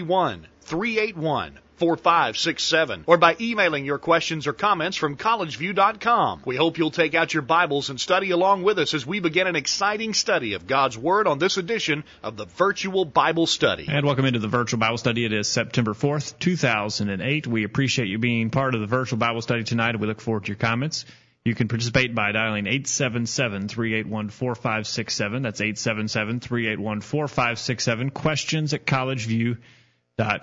931 381 4567 or by emailing your questions or comments from collegeview.com. We hope you'll take out your Bibles and study along with us as we begin an exciting study of God's Word on this edition of the Virtual Bible Study. And welcome into the Virtual Bible Study. It is September 4th, 2008. We appreciate you being part of the Virtual Bible Study tonight we look forward to your comments. You can participate by dialing 877-381-4567. That's 877-381-4567. Questions at collegeview.com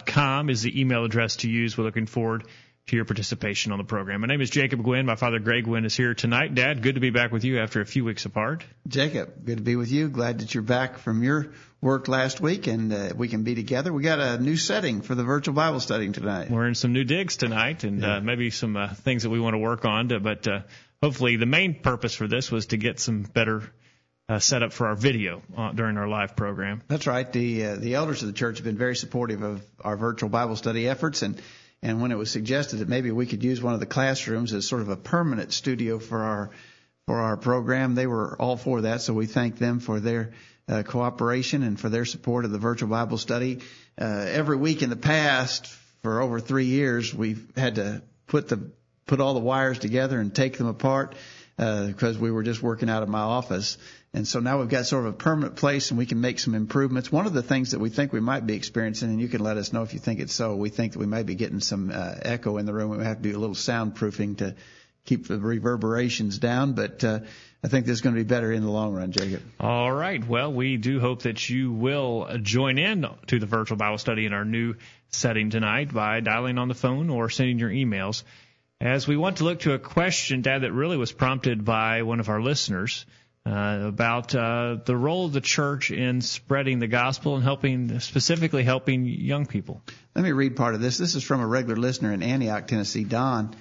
com is the email address to use. We're looking forward to your participation on the program. My name is Jacob Gwin. My father, Greg Gwin, is here tonight. Dad, good to be back with you after a few weeks apart. Jacob, good to be with you. Glad that you're back from your work last week and uh, we can be together. We got a new setting for the virtual Bible study tonight. We're in some new digs tonight and uh, yeah. uh, maybe some uh, things that we want to work on. To, but uh, hopefully, the main purpose for this was to get some better uh, set up for our video uh, during our live program. That's right. The uh, the elders of the church have been very supportive of our virtual Bible study efforts, and and when it was suggested that maybe we could use one of the classrooms as sort of a permanent studio for our for our program, they were all for that. So we thank them for their uh, cooperation and for their support of the virtual Bible study. Uh, every week in the past, for over three years, we've had to put the put all the wires together and take them apart because uh, we were just working out of my office. And so now we've got sort of a permanent place and we can make some improvements. One of the things that we think we might be experiencing, and you can let us know if you think it's so, we think that we might be getting some uh, echo in the room. We have to do a little soundproofing to keep the reverberations down, but uh, I think this is going to be better in the long run, Jacob. All right. Well, we do hope that you will join in to the virtual Bible study in our new setting tonight by dialing on the phone or sending your emails. As we want to look to a question, Dad, that really was prompted by one of our listeners uh, about uh, the role of the church in spreading the gospel and helping, specifically helping young people. Let me read part of this. This is from a regular listener in Antioch, Tennessee, Don.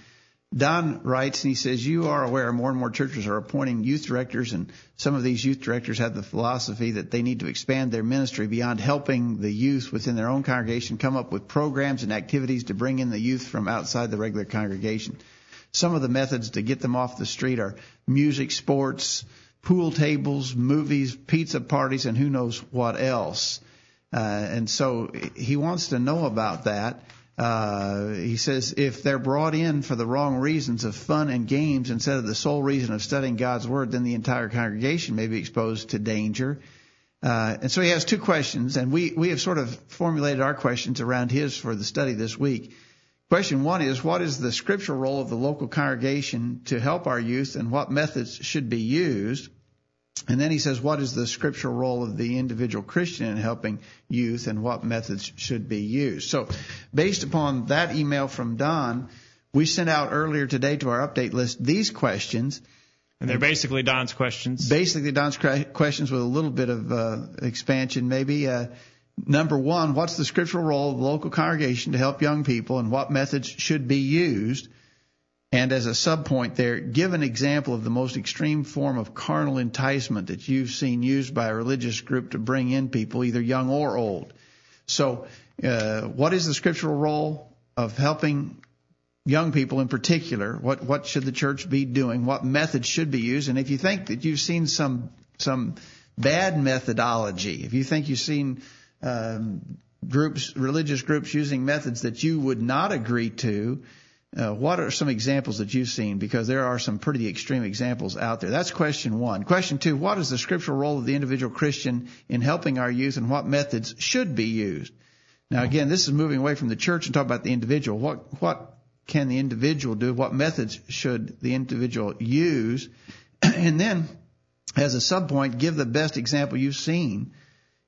Don writes and he says, You are aware more and more churches are appointing youth directors, and some of these youth directors have the philosophy that they need to expand their ministry beyond helping the youth within their own congregation come up with programs and activities to bring in the youth from outside the regular congregation. Some of the methods to get them off the street are music, sports, pool tables, movies, pizza parties, and who knows what else. Uh, and so he wants to know about that. Uh, he says if they're brought in for the wrong reasons of fun and games instead of the sole reason of studying God's Word, then the entire congregation may be exposed to danger. Uh, and so he has two questions, and we, we have sort of formulated our questions around his for the study this week. Question one is, what is the scriptural role of the local congregation to help our youth and what methods should be used? And then he says, what is the scriptural role of the individual Christian in helping youth and what methods should be used? So based upon that email from Don, we sent out earlier today to our update list these questions. And they're basically Don's questions. Basically Don's questions with a little bit of uh, expansion maybe. Uh, number one, what's the scriptural role of the local congregation to help young people and what methods should be used? And as a subpoint there, give an example of the most extreme form of carnal enticement that you've seen used by a religious group to bring in people, either young or old. So, uh, what is the scriptural role of helping young people in particular? What what should the church be doing? What methods should be used? And if you think that you've seen some some bad methodology, if you think you've seen um, groups, religious groups using methods that you would not agree to, uh, what are some examples that you've seen? Because there are some pretty extreme examples out there. That's question one. Question two, what is the scriptural role of the individual Christian in helping our youth and what methods should be used? Now again, this is moving away from the church and talking about the individual. What, what can the individual do? What methods should the individual use? and then, as a subpoint, give the best example you've seen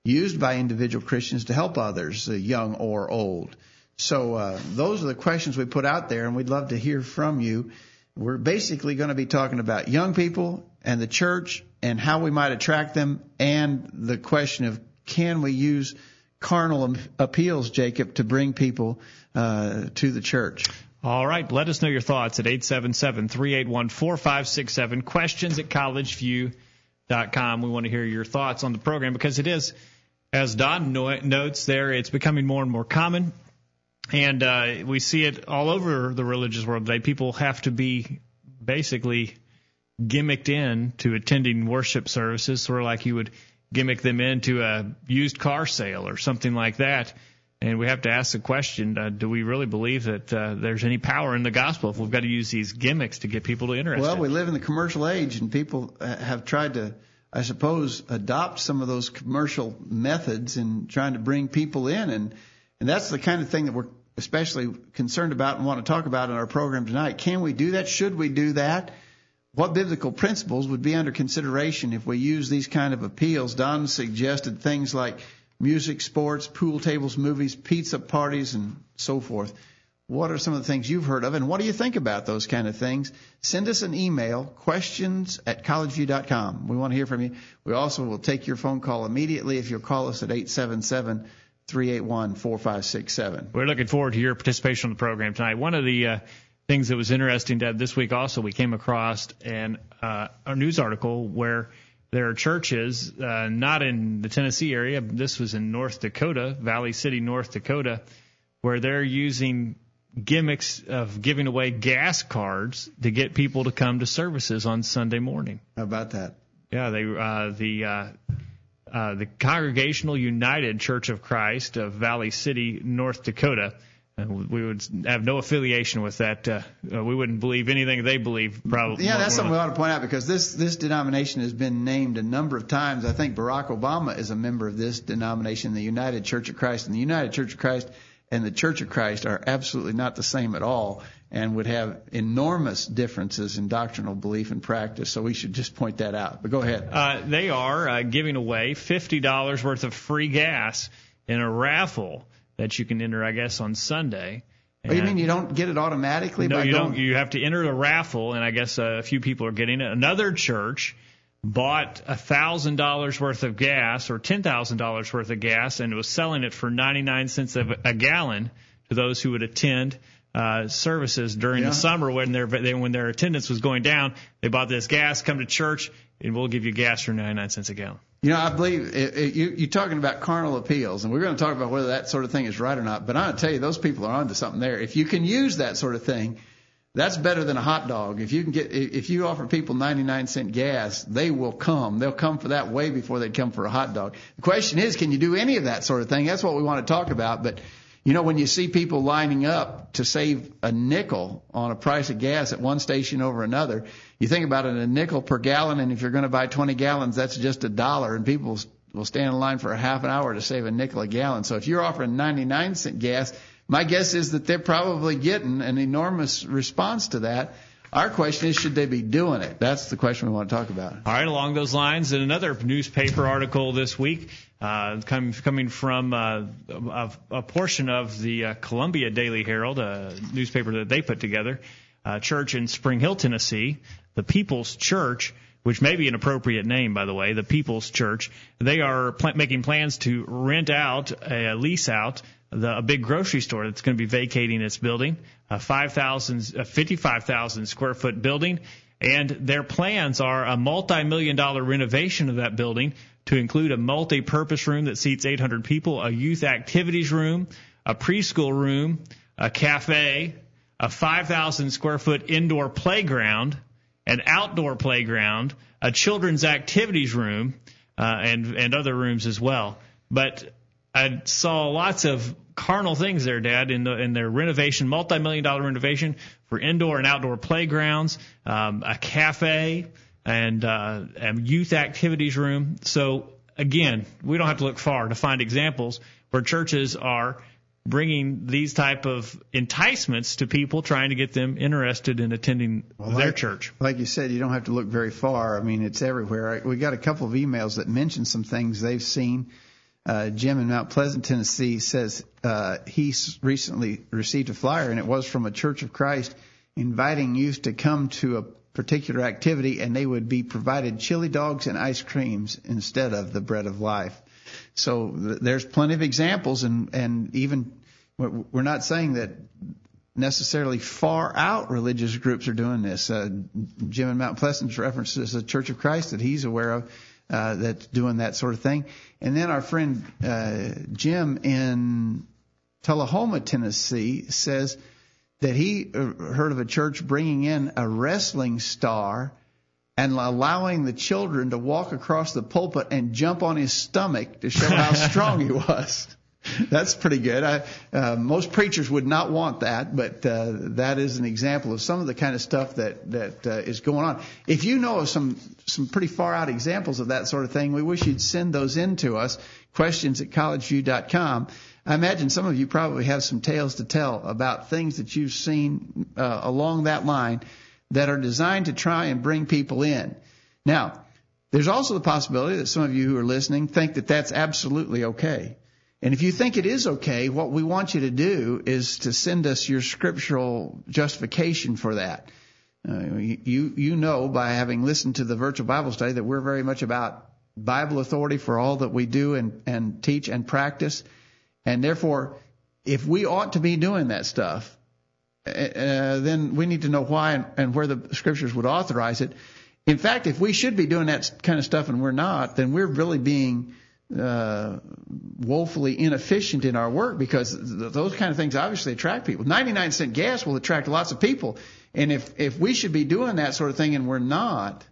used by individual Christians to help others, uh, young or old. So uh, those are the questions we put out there, and we'd love to hear from you. We're basically going to be talking about young people and the church and how we might attract them, and the question of can we use carnal appeals, Jacob, to bring people uh, to the church. All right. Let us know your thoughts at 877-381-4567. Questions at collegeview.com. We want to hear your thoughts on the program because it is, as Don notes there, it's becoming more and more common. And uh, we see it all over the religious world today. People have to be basically gimmicked in to attending worship services, sort of like you would gimmick them into a used car sale or something like that. And we have to ask the question: uh, Do we really believe that uh, there's any power in the gospel if we've got to use these gimmicks to get people to interest? Well, we live in the commercial age, and people uh, have tried to, I suppose, adopt some of those commercial methods in trying to bring people in, and and that's the kind of thing that we're especially concerned about and want to talk about in our program tonight. Can we do that? Should we do that? What biblical principles would be under consideration if we use these kind of appeals? Don suggested things like music, sports, pool tables, movies, pizza parties, and so forth. What are some of the things you've heard of, and what do you think about those kind of things? Send us an email, questions at collegeview.com. We want to hear from you. We also will take your phone call immediately if you'll call us at 877 381 4567. We're looking forward to your participation on the program tonight. One of the uh, things that was interesting to this week also, we came across an, uh, a news article where there are churches, uh, not in the Tennessee area, this was in North Dakota, Valley City, North Dakota, where they're using gimmicks of giving away gas cards to get people to come to services on Sunday morning. How about that? Yeah, they uh, the uh, uh, the Congregational United Church of Christ of Valley City, North Dakota we would have no affiliation with that. Uh, uh, we wouldn't believe anything they believe. Probably. Yeah, that's something we ought to point out because this this denomination has been named a number of times. I think Barack Obama is a member of this denomination, the United Church of Christ, and the United Church of Christ and the Church of Christ are absolutely not the same at all, and would have enormous differences in doctrinal belief and practice. So we should just point that out. But go ahead. Uh, they are uh, giving away fifty dollars worth of free gas in a raffle that you can enter, I guess, on Sunday. Oh, you mean you don't get it automatically? No, by you going... don't. You have to enter the raffle, and I guess uh, a few people are getting it. Another church bought a thousand dollars worth of gas or ten thousand dollars worth of gas, and was selling it for ninety nine cents a gallon to those who would attend uh, services during yeah. the summer when their they, when their attendance was going down. They bought this gas, come to church, and we'll give you gas for ninety nine cents a gallon. You know, I believe it, it, you, you're talking about carnal appeals, and we're going to talk about whether that sort of thing is right or not. But I tell you, those people are onto something there. If you can use that sort of thing, that's better than a hot dog. If you can get, if you offer people 99 cent gas, they will come. They'll come for that way before they'd come for a hot dog. The question is, can you do any of that sort of thing? That's what we want to talk about. But you know, when you see people lining up to save a nickel on a price of gas at one station over another, you think about it, a nickel per gallon, and if you're going to buy 20 gallons, that's just a dollar, and people will stand in line for a half an hour to save a nickel a gallon. So if you're offering 99 cent gas, my guess is that they're probably getting an enormous response to that. Our question is, should they be doing it? That's the question we want to talk about. All right, along those lines, in another newspaper article this week, uh, coming, from uh, a, a, portion of the uh, Columbia Daily Herald, a newspaper that they put together, a church in Spring Hill, Tennessee, the People's Church, which may be an appropriate name, by the way, the People's Church. They are pl- making plans to rent out, a lease out, the, a big grocery store that's going to be vacating its building, a 5,000, a 55,000 square foot building. And their plans are a multi-million dollar renovation of that building to include a multi-purpose room that seats 800 people, a youth activities room, a preschool room, a cafe, a 5,000 square foot indoor playground, an outdoor playground, a children's activities room, uh, and and other rooms as well. But I saw lots of carnal things there, Dad, in the in their renovation, multi-million dollar renovation for indoor and outdoor playgrounds, um, a cafe, and uh, a youth activities room. So again, we don't have to look far to find examples where churches are bringing these type of enticements to people trying to get them interested in attending well, their like, church. Like you said, you don't have to look very far. I mean, it's everywhere. We got a couple of emails that mention some things they've seen. Uh, Jim in Mount Pleasant, Tennessee says uh, he recently received a flyer and it was from a Church of Christ inviting youth to come to a particular activity and they would be provided chili dogs and ice creams instead of the bread of life. So th- there's plenty of examples, and and even we're not saying that necessarily far out religious groups are doing this. Uh, Jim in Mount Pleasant references the Church of Christ that he's aware of uh, that's doing that sort of thing. And then our friend uh, Jim in Tullahoma, Tennessee, says that he uh, heard of a church bringing in a wrestling star and allowing the children to walk across the pulpit and jump on his stomach to show how strong he was. That's pretty good. I, uh, most preachers would not want that, but uh, that is an example of some of the kind of stuff that that uh, is going on. If you know of some some pretty far out examples of that sort of thing, we wish you'd send those in to us. Questions at collegeview.com. I imagine some of you probably have some tales to tell about things that you've seen uh, along that line that are designed to try and bring people in. Now, there's also the possibility that some of you who are listening think that that's absolutely okay. And if you think it is okay, what we want you to do is to send us your scriptural justification for that. Uh, you you know by having listened to the virtual Bible study that we're very much about Bible authority for all that we do and, and teach and practice, and therefore, if we ought to be doing that stuff, uh, uh, then we need to know why and, and where the scriptures would authorize it. In fact, if we should be doing that kind of stuff and we're not, then we're really being uh, woefully inefficient in our work because th- those kind of things obviously attract people. 99 cent gas will attract lots of people. And if, if we should be doing that sort of thing and we're not,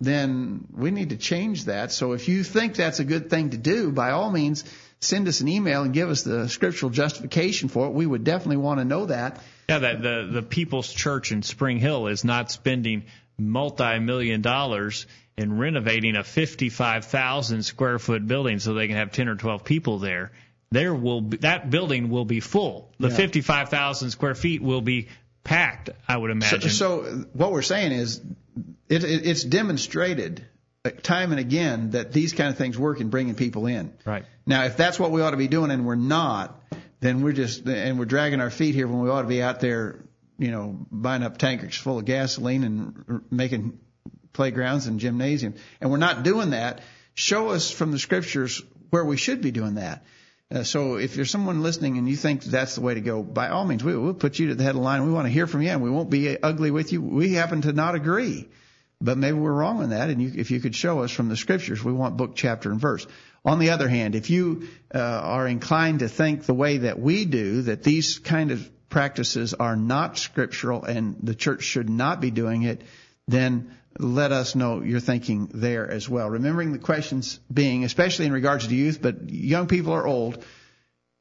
then we need to change that. So if you think that's a good thing to do, by all means, send us an email and give us the scriptural justification for it. We would definitely want to know that. Yeah, that the the People's Church in Spring Hill is not spending multi-million dollars in renovating a 55,000 square foot building so they can have 10 or 12 people there, there will be, that building will be full. The yeah. 55,000 square feet will be packed, I would imagine. So, so what we're saying is it, it, it's demonstrated uh, time and again that these kind of things work in bringing people in. Right. Now, if that's what we ought to be doing and we're not, then we're just and we're dragging our feet here when we ought to be out there, you know, buying up tankers full of gasoline and making playgrounds and gymnasiums, and we're not doing that, show us from the scriptures where we should be doing that. Uh, so if you're someone listening and you think that's the way to go, by all means, we, will put you to the head of the line. We want to hear from you, and we won't be ugly with you. We happen to not agree, but maybe we're wrong on that. And you, if you could show us from the scriptures, we want book, chapter, and verse. On the other hand, if you uh, are inclined to think the way that we do, that these kind of practices are not scriptural and the church should not be doing it, then let us know your thinking there as well. Remembering the questions being, especially in regards to youth, but young people are old,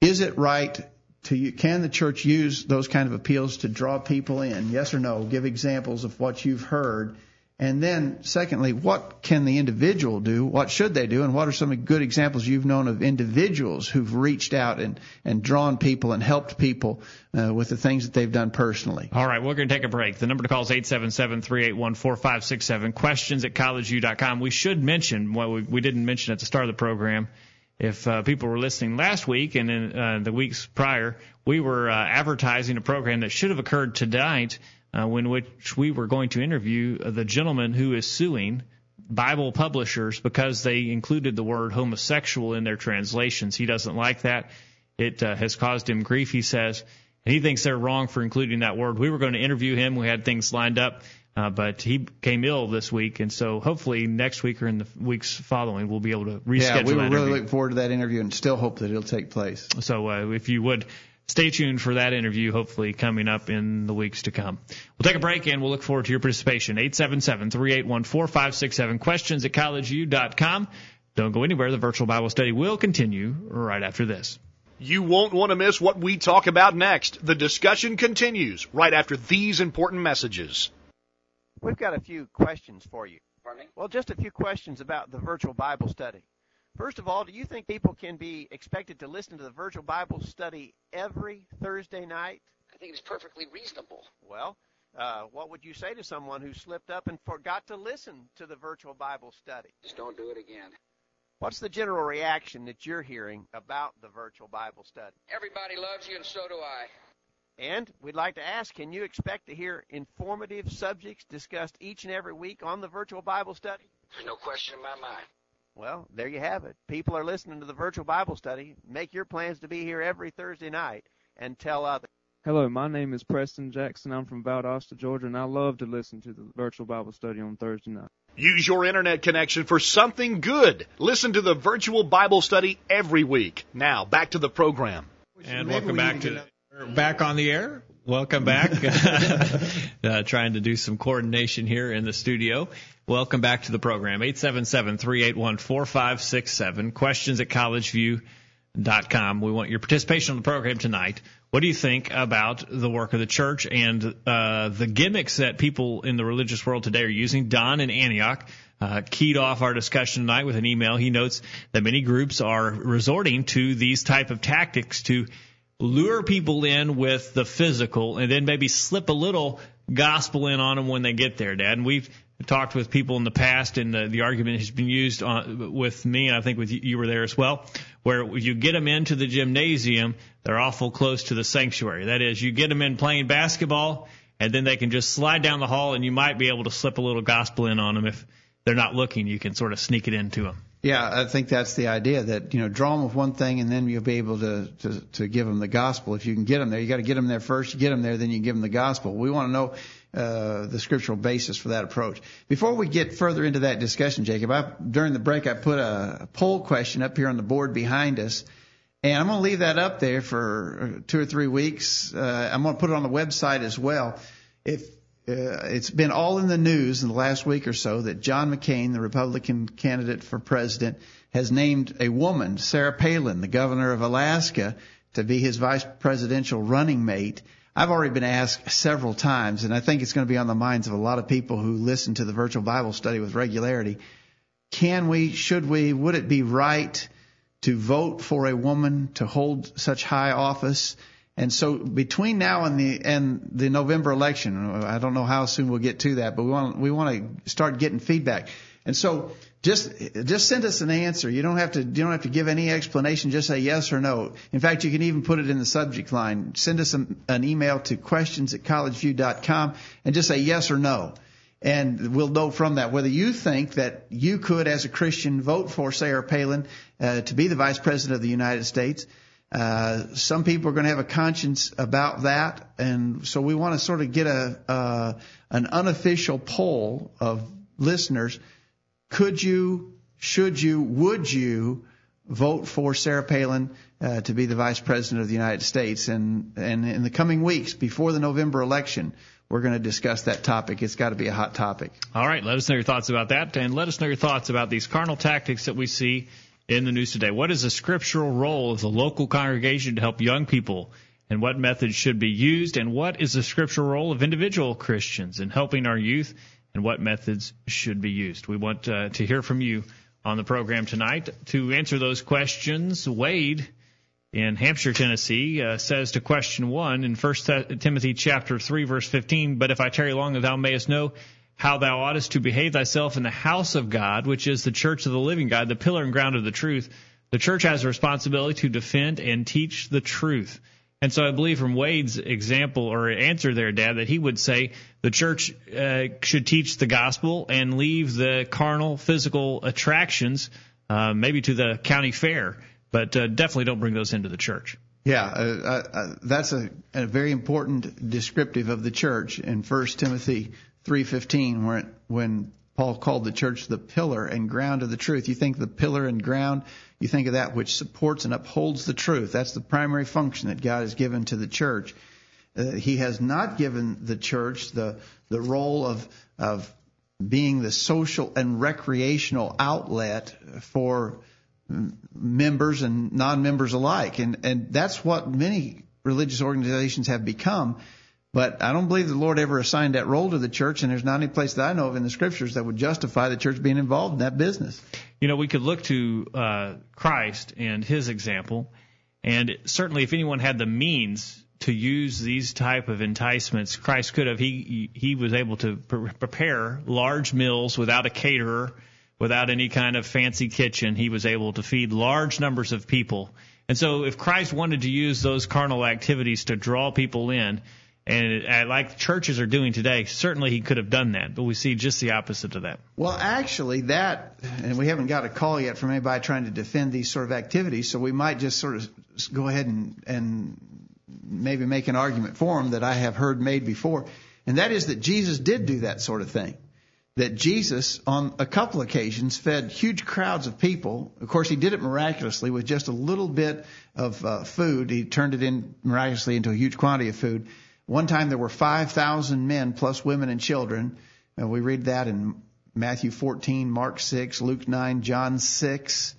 is it right to, you? can the church use those kind of appeals to draw people in? Yes or no? Give examples of what you've heard and then, secondly, what can the individual do? What should they do? And what are some good examples you've known of individuals who've reached out and, and drawn people and helped people uh, with the things that they've done personally? All right, we're going to take a break. The number to call is 877-381-4567. Questions at collegeview.com. We should mention what we, we didn't mention at the start of the program. If uh, people were listening last week and in uh, the weeks prior, we were uh, advertising a program that should have occurred tonight uh, in which we were going to interview the gentleman who is suing Bible publishers because they included the word homosexual in their translations. He doesn't like that. It uh, has caused him grief, he says, and he thinks they're wrong for including that word. We were going to interview him. We had things lined up. Uh, but he came ill this week, and so hopefully next week or in the weeks following we'll be able to reschedule. Yeah, we were really looking forward to that interview, and still hope that it'll take place. So uh, if you would stay tuned for that interview, hopefully coming up in the weeks to come. We'll take a break and we'll look forward to your participation. 877-381-4567. Questions at collegeview.com. Don't go anywhere. The virtual Bible study will continue right after this. You won't want to miss what we talk about next. The discussion continues right after these important messages. We've got a few questions for you. Well, just a few questions about the virtual Bible study. First of all, do you think people can be expected to listen to the virtual Bible study every Thursday night? I think it's perfectly reasonable. Well, uh, what would you say to someone who slipped up and forgot to listen to the virtual Bible study? Just don't do it again. What's the general reaction that you're hearing about the virtual Bible study? Everybody loves you, and so do I. And we'd like to ask can you expect to hear informative subjects discussed each and every week on the virtual Bible study? There's no question in my mind. Well, there you have it. People are listening to the virtual Bible study. Make your plans to be here every Thursday night and tell others. Hello, my name is Preston Jackson. I'm from Valdosta, Georgia, and I love to listen to the virtual Bible study on Thursday night. Use your internet connection for something good. Listen to the virtual Bible study every week. Now, back to the program. And Maybe welcome we back to to back on the air. Welcome back. uh, trying to do some coordination here in the studio. Welcome back to the program. 877-381-4567. Questions at collegeview.com. We want your participation on the program tonight. What do you think about the work of the church and uh, the gimmicks that people in the religious world today are using? Don in Antioch uh, keyed off our discussion tonight with an email. He notes that many groups are resorting to these type of tactics to lure people in with the physical and then maybe slip a little gospel in on them when they get there, Dad. And we've talked with people in the past, and the, the argument has been used on, with me, and I think with you, you were there as well, where you get them into the gymnasium, they're awful close to the sanctuary. That is, you get them in playing basketball, and then they can just slide down the hall, and you might be able to slip a little gospel in on them if they're not looking. You can sort of sneak it into them. Yeah, I think that's the idea that you know draw them with one thing and then you'll be able to to, to give them the gospel. If you can get them there, you got to get them there first. You get them there, then you give them the gospel. We want to know uh, the scriptural basis for that approach. Before we get further into that discussion, Jacob, I, during the break I put a poll question up here on the board behind us. And I'm going to leave that up there for two or three weeks. Uh, I'm going to put it on the website as well. If uh, it's been all in the news in the last week or so that John McCain, the Republican candidate for president, has named a woman, Sarah Palin, the governor of Alaska, to be his vice presidential running mate. I've already been asked several times, and I think it's going to be on the minds of a lot of people who listen to the virtual Bible study with regularity. Can we, should we, would it be right to vote for a woman to hold such high office? And so between now and the and the November election, I don't know how soon we'll get to that, but we want we want to start getting feedback. And so just just send us an answer. You don't have to you don't have to give any explanation. Just say yes or no. In fact, you can even put it in the subject line. Send us an, an email to questions at collegeview.com and just say yes or no. And we'll know from that whether you think that you could, as a Christian, vote for Sarah Palin uh, to be the Vice President of the United States. Uh, some people are going to have a conscience about that, and so we want to sort of get a uh, an unofficial poll of listeners. Could you, should you, would you vote for Sarah Palin uh, to be the Vice President of the United States? And and in the coming weeks before the November election, we're going to discuss that topic. It's got to be a hot topic. All right, let us know your thoughts about that, and let us know your thoughts about these carnal tactics that we see in the news today. What is the scriptural role of the local congregation to help young people, and what methods should be used? And what is the scriptural role of individual Christians in helping our youth, and what methods should be used? We want uh, to hear from you on the program tonight. To answer those questions, Wade in Hampshire, Tennessee, uh, says to question one in 1 Timothy chapter 3, verse 15, But if I tarry long, thou mayest know how thou oughtest to behave thyself in the house of God, which is the church of the living God, the pillar and ground of the truth. The church has a responsibility to defend and teach the truth. And so I believe from Wade's example or answer there, Dad, that he would say the church uh, should teach the gospel and leave the carnal, physical attractions uh, maybe to the county fair, but uh, definitely don't bring those into the church. Yeah, uh, uh, that's a, a very important descriptive of the church in 1 Timothy 3:15 when when Paul called the church the pillar and ground of the truth. You think the pillar and ground, you think of that which supports and upholds the truth. That's the primary function that God has given to the church. Uh, he has not given the church the the role of of being the social and recreational outlet for members and non-members alike. And and that's what many religious organizations have become. But I don't believe the Lord ever assigned that role to the church, and there's not any place that I know of in the scriptures that would justify the church being involved in that business. You know, we could look to uh, Christ and his example, and certainly if anyone had the means to use these type of enticements, Christ could have. He he was able to prepare large meals without a caterer, without any kind of fancy kitchen. He was able to feed large numbers of people. And so, if Christ wanted to use those carnal activities to draw people in, And like churches are doing today, certainly he could have done that, but we see just the opposite of that. Well, actually, that, and we haven't got a call yet from anybody trying to defend these sort of activities, so we might just sort of go ahead and, and maybe make an argument for him that I have heard made before, and that is that Jesus did do that sort of thing. That Jesus, on a couple occasions, fed huge crowds of people. Of course, he did it miraculously with just a little bit of uh, food. He turned it in miraculously into a huge quantity of food. One time there were 5,000 men plus women and children. And we read that in Matthew 14, Mark 6, Luke 9, John 6.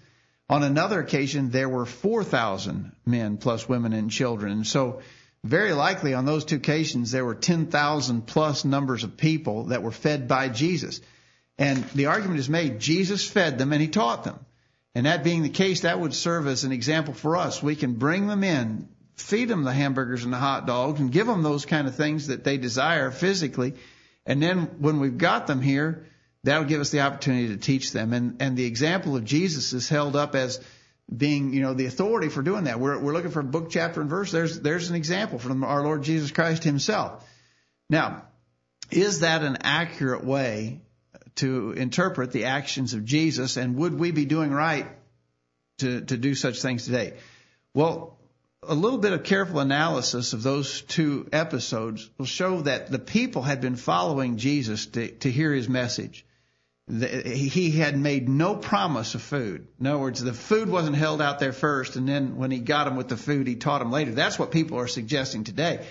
On another occasion, there were 4,000 men plus women and children. So very likely on those two occasions, there were 10,000 plus numbers of people that were fed by Jesus. And the argument is made, Jesus fed them and he taught them. And that being the case, that would serve as an example for us. We can bring them in, feed them the hamburgers and the hot dogs and give them those kind of things that they desire physically. And then when we've got them here, that'll give us the opportunity to teach them. And, and the example of Jesus is held up as being, you know, the authority for doing that. We're, we're looking for book, chapter, and verse. There's, there's an example from our Lord Jesus Christ himself. Now, is that an accurate way to interpret the actions of Jesus? And would we be doing right to, to do such things today? Well, a little bit of careful analysis of those two episodes will show that the people had been following Jesus to, to hear his message. He had made no promise of food. In other words, the food wasn't held out there first, and then when he got them with the food, he taught them later. That's what people are suggesting today.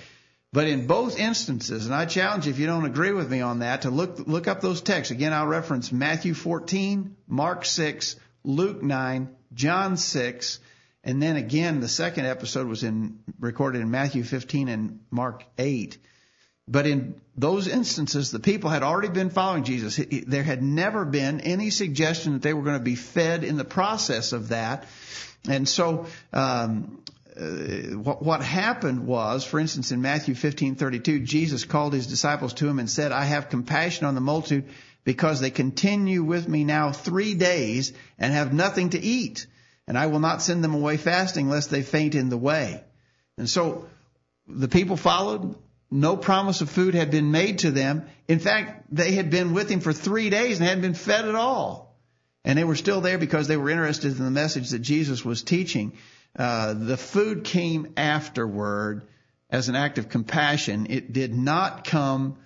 But in both instances, and I challenge you if you don't agree with me on that to look look up those texts. Again, I'll reference Matthew 14, Mark 6, Luke 9, John 6, and then again, the second episode was in recorded in Matthew 15 and Mark 8. But in those instances, the people had already been following Jesus. There had never been any suggestion that they were going to be fed in the process of that. And so, um, uh, what, what happened was, for instance, in Matthew 15:32, Jesus called his disciples to him and said, "I have compassion on the multitude because they continue with me now three days and have nothing to eat." And I will not send them away fasting lest they faint in the way. And so the people followed. No promise of food had been made to them. In fact, they had been with him for three days and hadn't been fed at all. And they were still there because they were interested in the message that Jesus was teaching. Uh, the food came afterward as an act of compassion. It did not come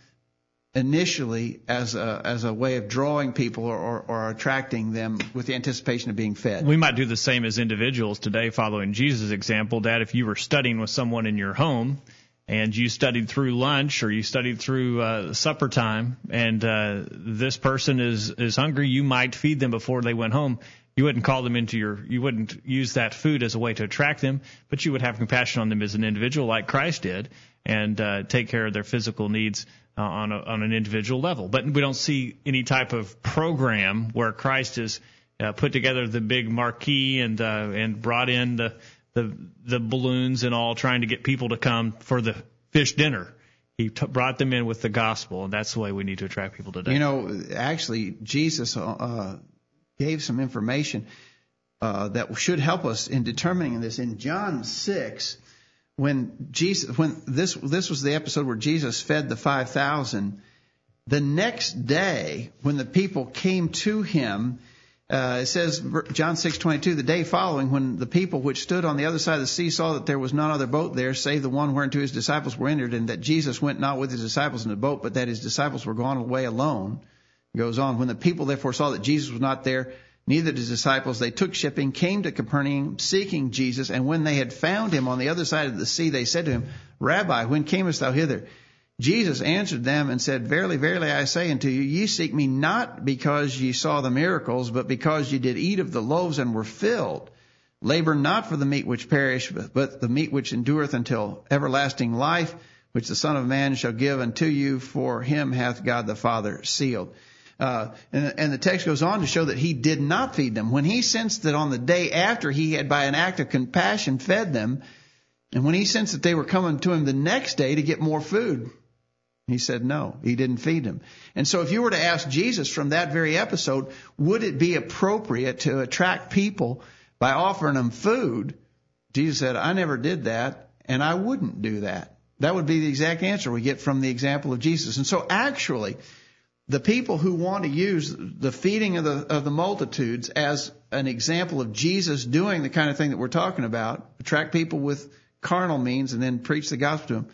initially as a as a way of drawing people or, or, attracting them with the anticipation of being fed. We might do the same as individuals today, following Jesus' example. That if you were studying with someone in your home and you studied through lunch or you studied through uh, supper time, and uh, this person is is hungry, you might feed them before they went home. You wouldn't call them into your, you wouldn't use that food as a way to attract them, but you would have compassion on them as an individual, like Christ did, and uh, take care of their physical needs uh, on, a, on an individual level. But we don't see any type of program where Christ has uh, put together the big marquee and uh, and brought in the, the the balloons and all, trying to get people to come for the fish dinner. He t- brought them in with the gospel, and that's the way we need to attract people today. You know, actually, Jesus uh, gave some information uh, that should help us in determining this. In John 6, when Jesus, when this, this was the episode where Jesus fed the 5,000, the next day when the people came to him, uh, it says, John 6:22, the day following, when the people which stood on the other side of the sea saw that there was none other boat there, save the one whereunto his disciples were entered, and that Jesus went not with his disciples in the boat, but that his disciples were gone away alone. goes on, when the people therefore saw that Jesus was not there, neither his disciples. They took shipping, came to Capernaum, seeking Jesus, and when they had found him on the other side of the sea, they said to him, Rabbi, when camest thou hither? Jesus answered them and said, Verily, verily, I say unto you, ye seek me not because ye saw the miracles, but because ye did eat of the loaves and were filled. Labor not for the meat which perisheth, but the meat which endureth until everlasting life, which the Son of Man shall give unto you, for him hath God the Father sealed. Uh, and, and the text goes on to show that he did not feed them. When he sensed that on the day after he had, by an act of compassion, fed them, and when he sensed that they were coming to him the next day to get more food, he said no, he didn't feed them. And so if you were to ask Jesus from that very episode, would it be appropriate to attract people by offering them food? Jesus said, I never did that, and I wouldn't do that. That would be the exact answer we get from the example of Jesus. And so actually, the people who want to use the feeding of the of the multitudes as an example of Jesus doing the kind of thing that we're talking about, attract people with carnal means and then preach the gospel to them.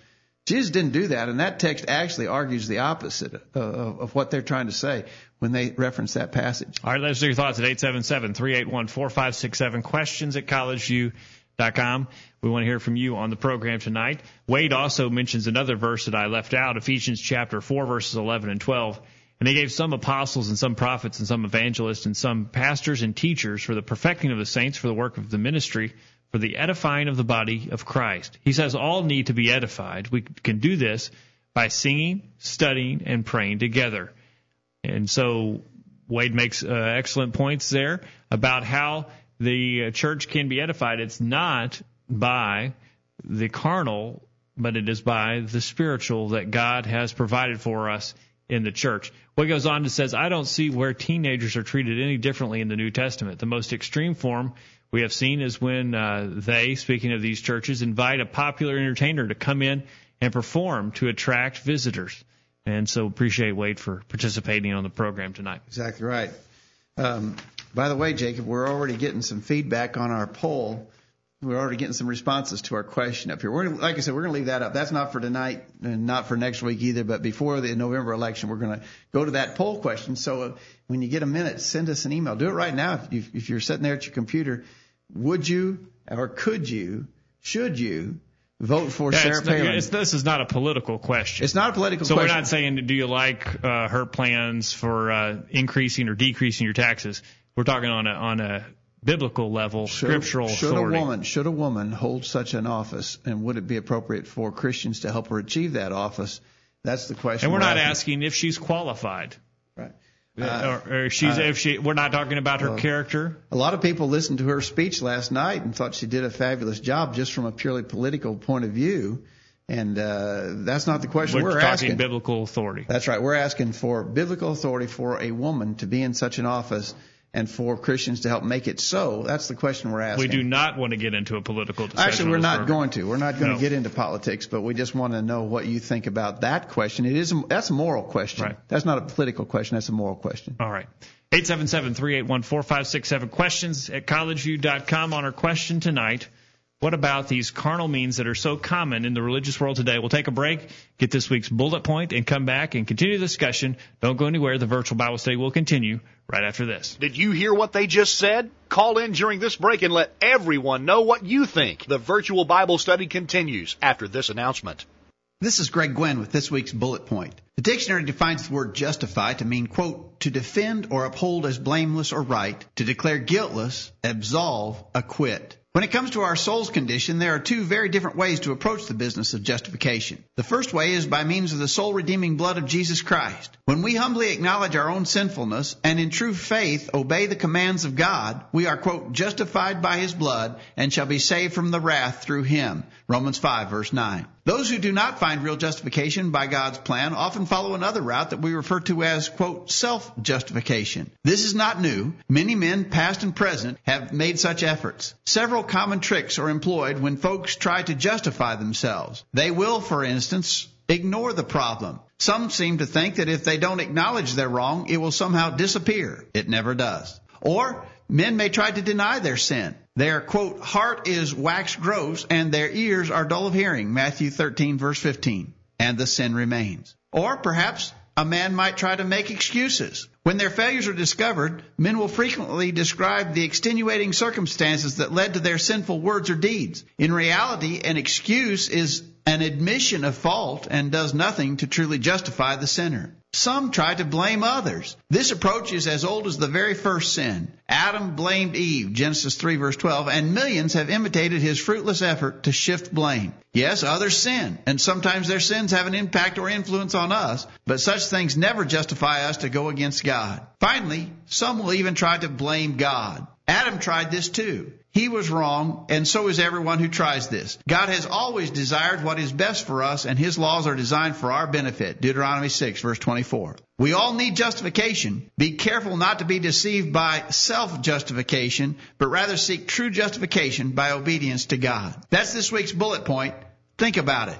Jesus didn't do that, and that text actually argues the opposite of, of what they're trying to say when they reference that passage. All right, let's do your thoughts at 877-381-4567. Questions at collegeview.com. We want to hear from you on the program tonight. Wade also mentions another verse that I left out, Ephesians chapter 4, verses 11 and 12. And he gave some apostles and some prophets and some evangelists and some pastors and teachers for the perfecting of the saints, for the work of the ministry, for the edifying of the body of Christ. He says all need to be edified. We can do this by singing, studying, and praying together. And so Wade makes uh, excellent points there about how the church can be edified. It's not by the carnal, but it is by the spiritual that God has provided for us in the church. Wade goes on to says, I don't see where teenagers are treated any differently in the New Testament. The most extreme form we have seen is when uh, they, speaking of these churches, invite a popular entertainer to come in and perform to attract visitors. And so appreciate Wade for participating on the program tonight. Exactly right. Um, by the way, Jacob, we're already getting some feedback on our poll we're already getting some responses to our question up here. We're like I said, we're going to leave that up. That's not for tonight and not for next week either. But before the November election, we're going to go to that poll question. So uh, when you get a minute, send us an email. Do it right now. If, you, if you're sitting there at your computer, would you or could you, should you vote for yeah, Sarah Palin? this is not a political question. It's not a political so question. So we're not saying, do you like uh, her plans for uh, increasing or decreasing your taxes? We're talking on a on a biblical level, should, scriptural should authority. a woman should a woman hold such an office, and would it be appropriate for Christians to help her achieve that office? That's the question. And we're, we're not asking. asking if she's qualified. Right. Uh, or, or she's uh, if she we're not talking about her well, character. A lot of people listened to her speech last night and thought she did a fabulous job just from a purely political point of view. And uh, that's not the question we're, we're talking asking. biblical authority. That's right. We're asking for biblical authority for a woman to be in such an office and for Christians to help make it so. That's the question we're asking. We do not want to get into a political discussion. Actually, we're not going to. We're not going No. to get into politics, but we just want to know what you think about that question. It is a, that's a moral question. Right. That's not a political question. That's a moral question. All right. 877-381-4567. Questions at collegeview.com on our question tonight. What about these carnal means that are so common in the religious world today? We'll take a break, get this week's bullet point, and come back and continue the discussion. Don't go anywhere. The virtual Bible study will continue right after this. Did you hear what they just said? Call in during this break and let everyone know what you think. The virtual Bible study continues after this announcement. This is Greg Gwin with this week's bullet point. The dictionary defines the word justify to mean, quote, to defend or uphold as blameless or right, to declare guiltless, absolve, acquit. When it comes to our soul's condition, there are two very different ways to approach the business of justification. The first way is by means of the soul redeeming blood of Jesus Christ. When we humbly acknowledge our own sinfulness and in true faith obey the commands of God, we are, quote, justified by his blood and shall be saved from the wrath through him. Romans 5 verse 9. Those who do not find real justification by God's plan often follow another route that we refer to as, quote, self-justification. This is not new. Many men, past and present, have made such efforts. Several common tricks are employed when folks try to justify themselves. They will, for instance, ignore the problem. Some seem to think that if they don't acknowledge they're wrong, it will somehow disappear. It never does. Or men may try to deny their sin. Their quote heart is wax gross and their ears are dull of hearing. Matthew 13 verse 15. And the sin remains. Or perhaps a man might try to make excuses. When their failures are discovered, men will frequently describe the extenuating circumstances that led to their sinful words or deeds. In reality, an excuse is an admission of fault and does nothing to truly justify the sinner. Some try to blame others. This approach is as old as the very first sin. Adam blamed Eve, Genesis 3 verse 12, and millions have imitated his fruitless effort to shift blame. Yes, others sin, and sometimes their sins have an impact or influence on us, but such things never justify us to go against God. Finally, some will even try to blame God. Adam tried this too. He was wrong, and so is everyone who tries this. God has always desired what is best for us, and His laws are designed for our benefit. Deuteronomy 6, verse 24. We all need justification. Be careful not to be deceived by self-justification, but rather seek true justification by obedience to God. That's this week's bullet point. Think about it.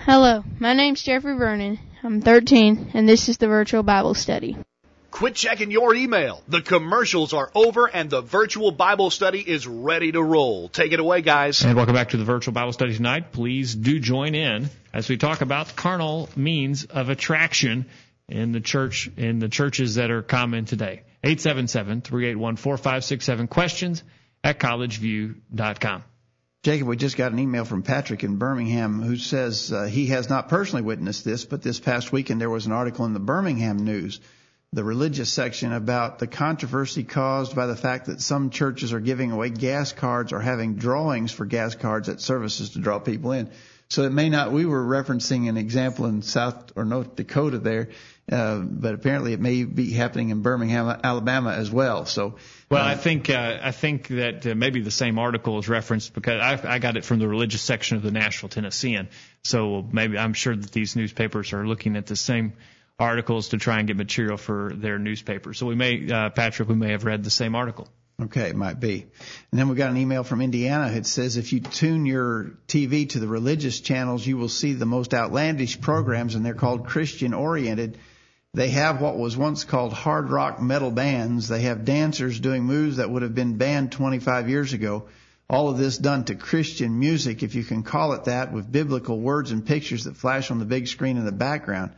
Hello, my name's Jeffrey Vernon. I'm 13, and this is the virtual Bible study. Quit checking your email. The commercials are over and the virtual Bible study is ready to roll. Take it away, guys. And welcome back to the virtual Bible study tonight. Please do join in as we talk about carnal means of attraction in the church in the churches that are common today. 877-381-4567 questions at collegeview.com. Jacob, we just got an email from Patrick in Birmingham who says uh, he has not personally witnessed this, but this past weekend there was an article in the Birmingham News the religious section about the controversy caused by the fact that some churches are giving away gas cards or having drawings for gas cards at services to draw people in. So it may not. We were referencing an example in South or North Dakota there, uh, but apparently it may be happening in Birmingham, Alabama as well. So. Well, I think uh, I think that uh, maybe the same article is referenced because I, I got it from the religious section of the Nashville Tennessean. So maybe I'm sure that these newspapers are looking at the same articles to try and get material for their newspaper. So we may, uh, Patrick, we may have read the same article. Okay, it might be. And then we got an email from Indiana. It says if you tune your TV to the religious channels, you will see the most outlandish programs, and they're called Christian oriented. They have what was once called hard rock metal bands. They have dancers doing moves that would have been banned 25 years ago. All of this done to Christian music, if you can call it that, with biblical words and pictures that flash on the big screen in the background.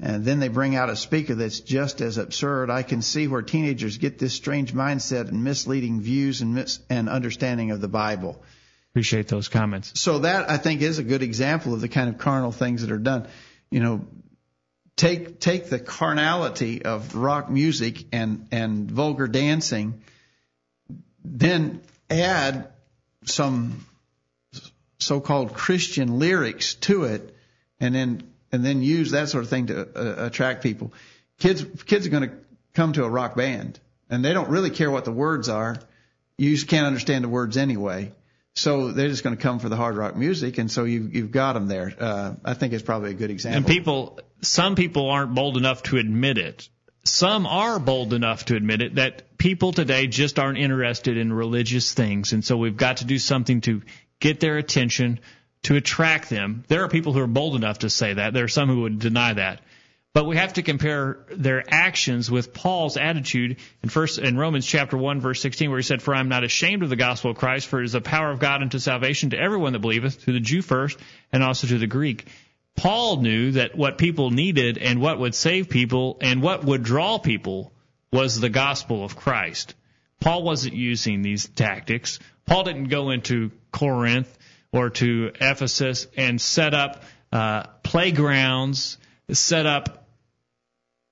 And then they bring out a speaker that's just as absurd. I can see where teenagers get this strange mindset and misleading views and, mis- and understanding of the Bible. Appreciate those comments. So that I think is a good example of the kind of carnal things that are done. You know, take take the carnality of rock music and and vulgar dancing, then add some so-called Christian lyrics to it, and then and then use that sort of thing to uh, attract people. Kids, kids are going to come to a rock band, and they don't really care what the words are. You just can't understand the words anyway. So they're just going to come for the hard rock music, and so you, you've got them there. Uh, I think it's probably a good example. And people, some people aren't bold enough to admit it. Some are bold enough to admit it that people today just aren't interested in religious things, and so we've got to do something to get their attention to attract them. There are people who are bold enough to say that. There are some who would deny that. But we have to compare their actions with Paul's attitude in first in Romans chapter 1 verse 16 where he said, For I am not ashamed of the gospel of Christ, for it is the power of God unto salvation to everyone that believeth, to the Jew first, and also to the Greek. Paul knew that what people needed and what would save people and what would draw people was the gospel of Christ. Paul wasn't using these tactics. Paul didn't go into Corinth or to Ephesus and set up uh, playgrounds, set up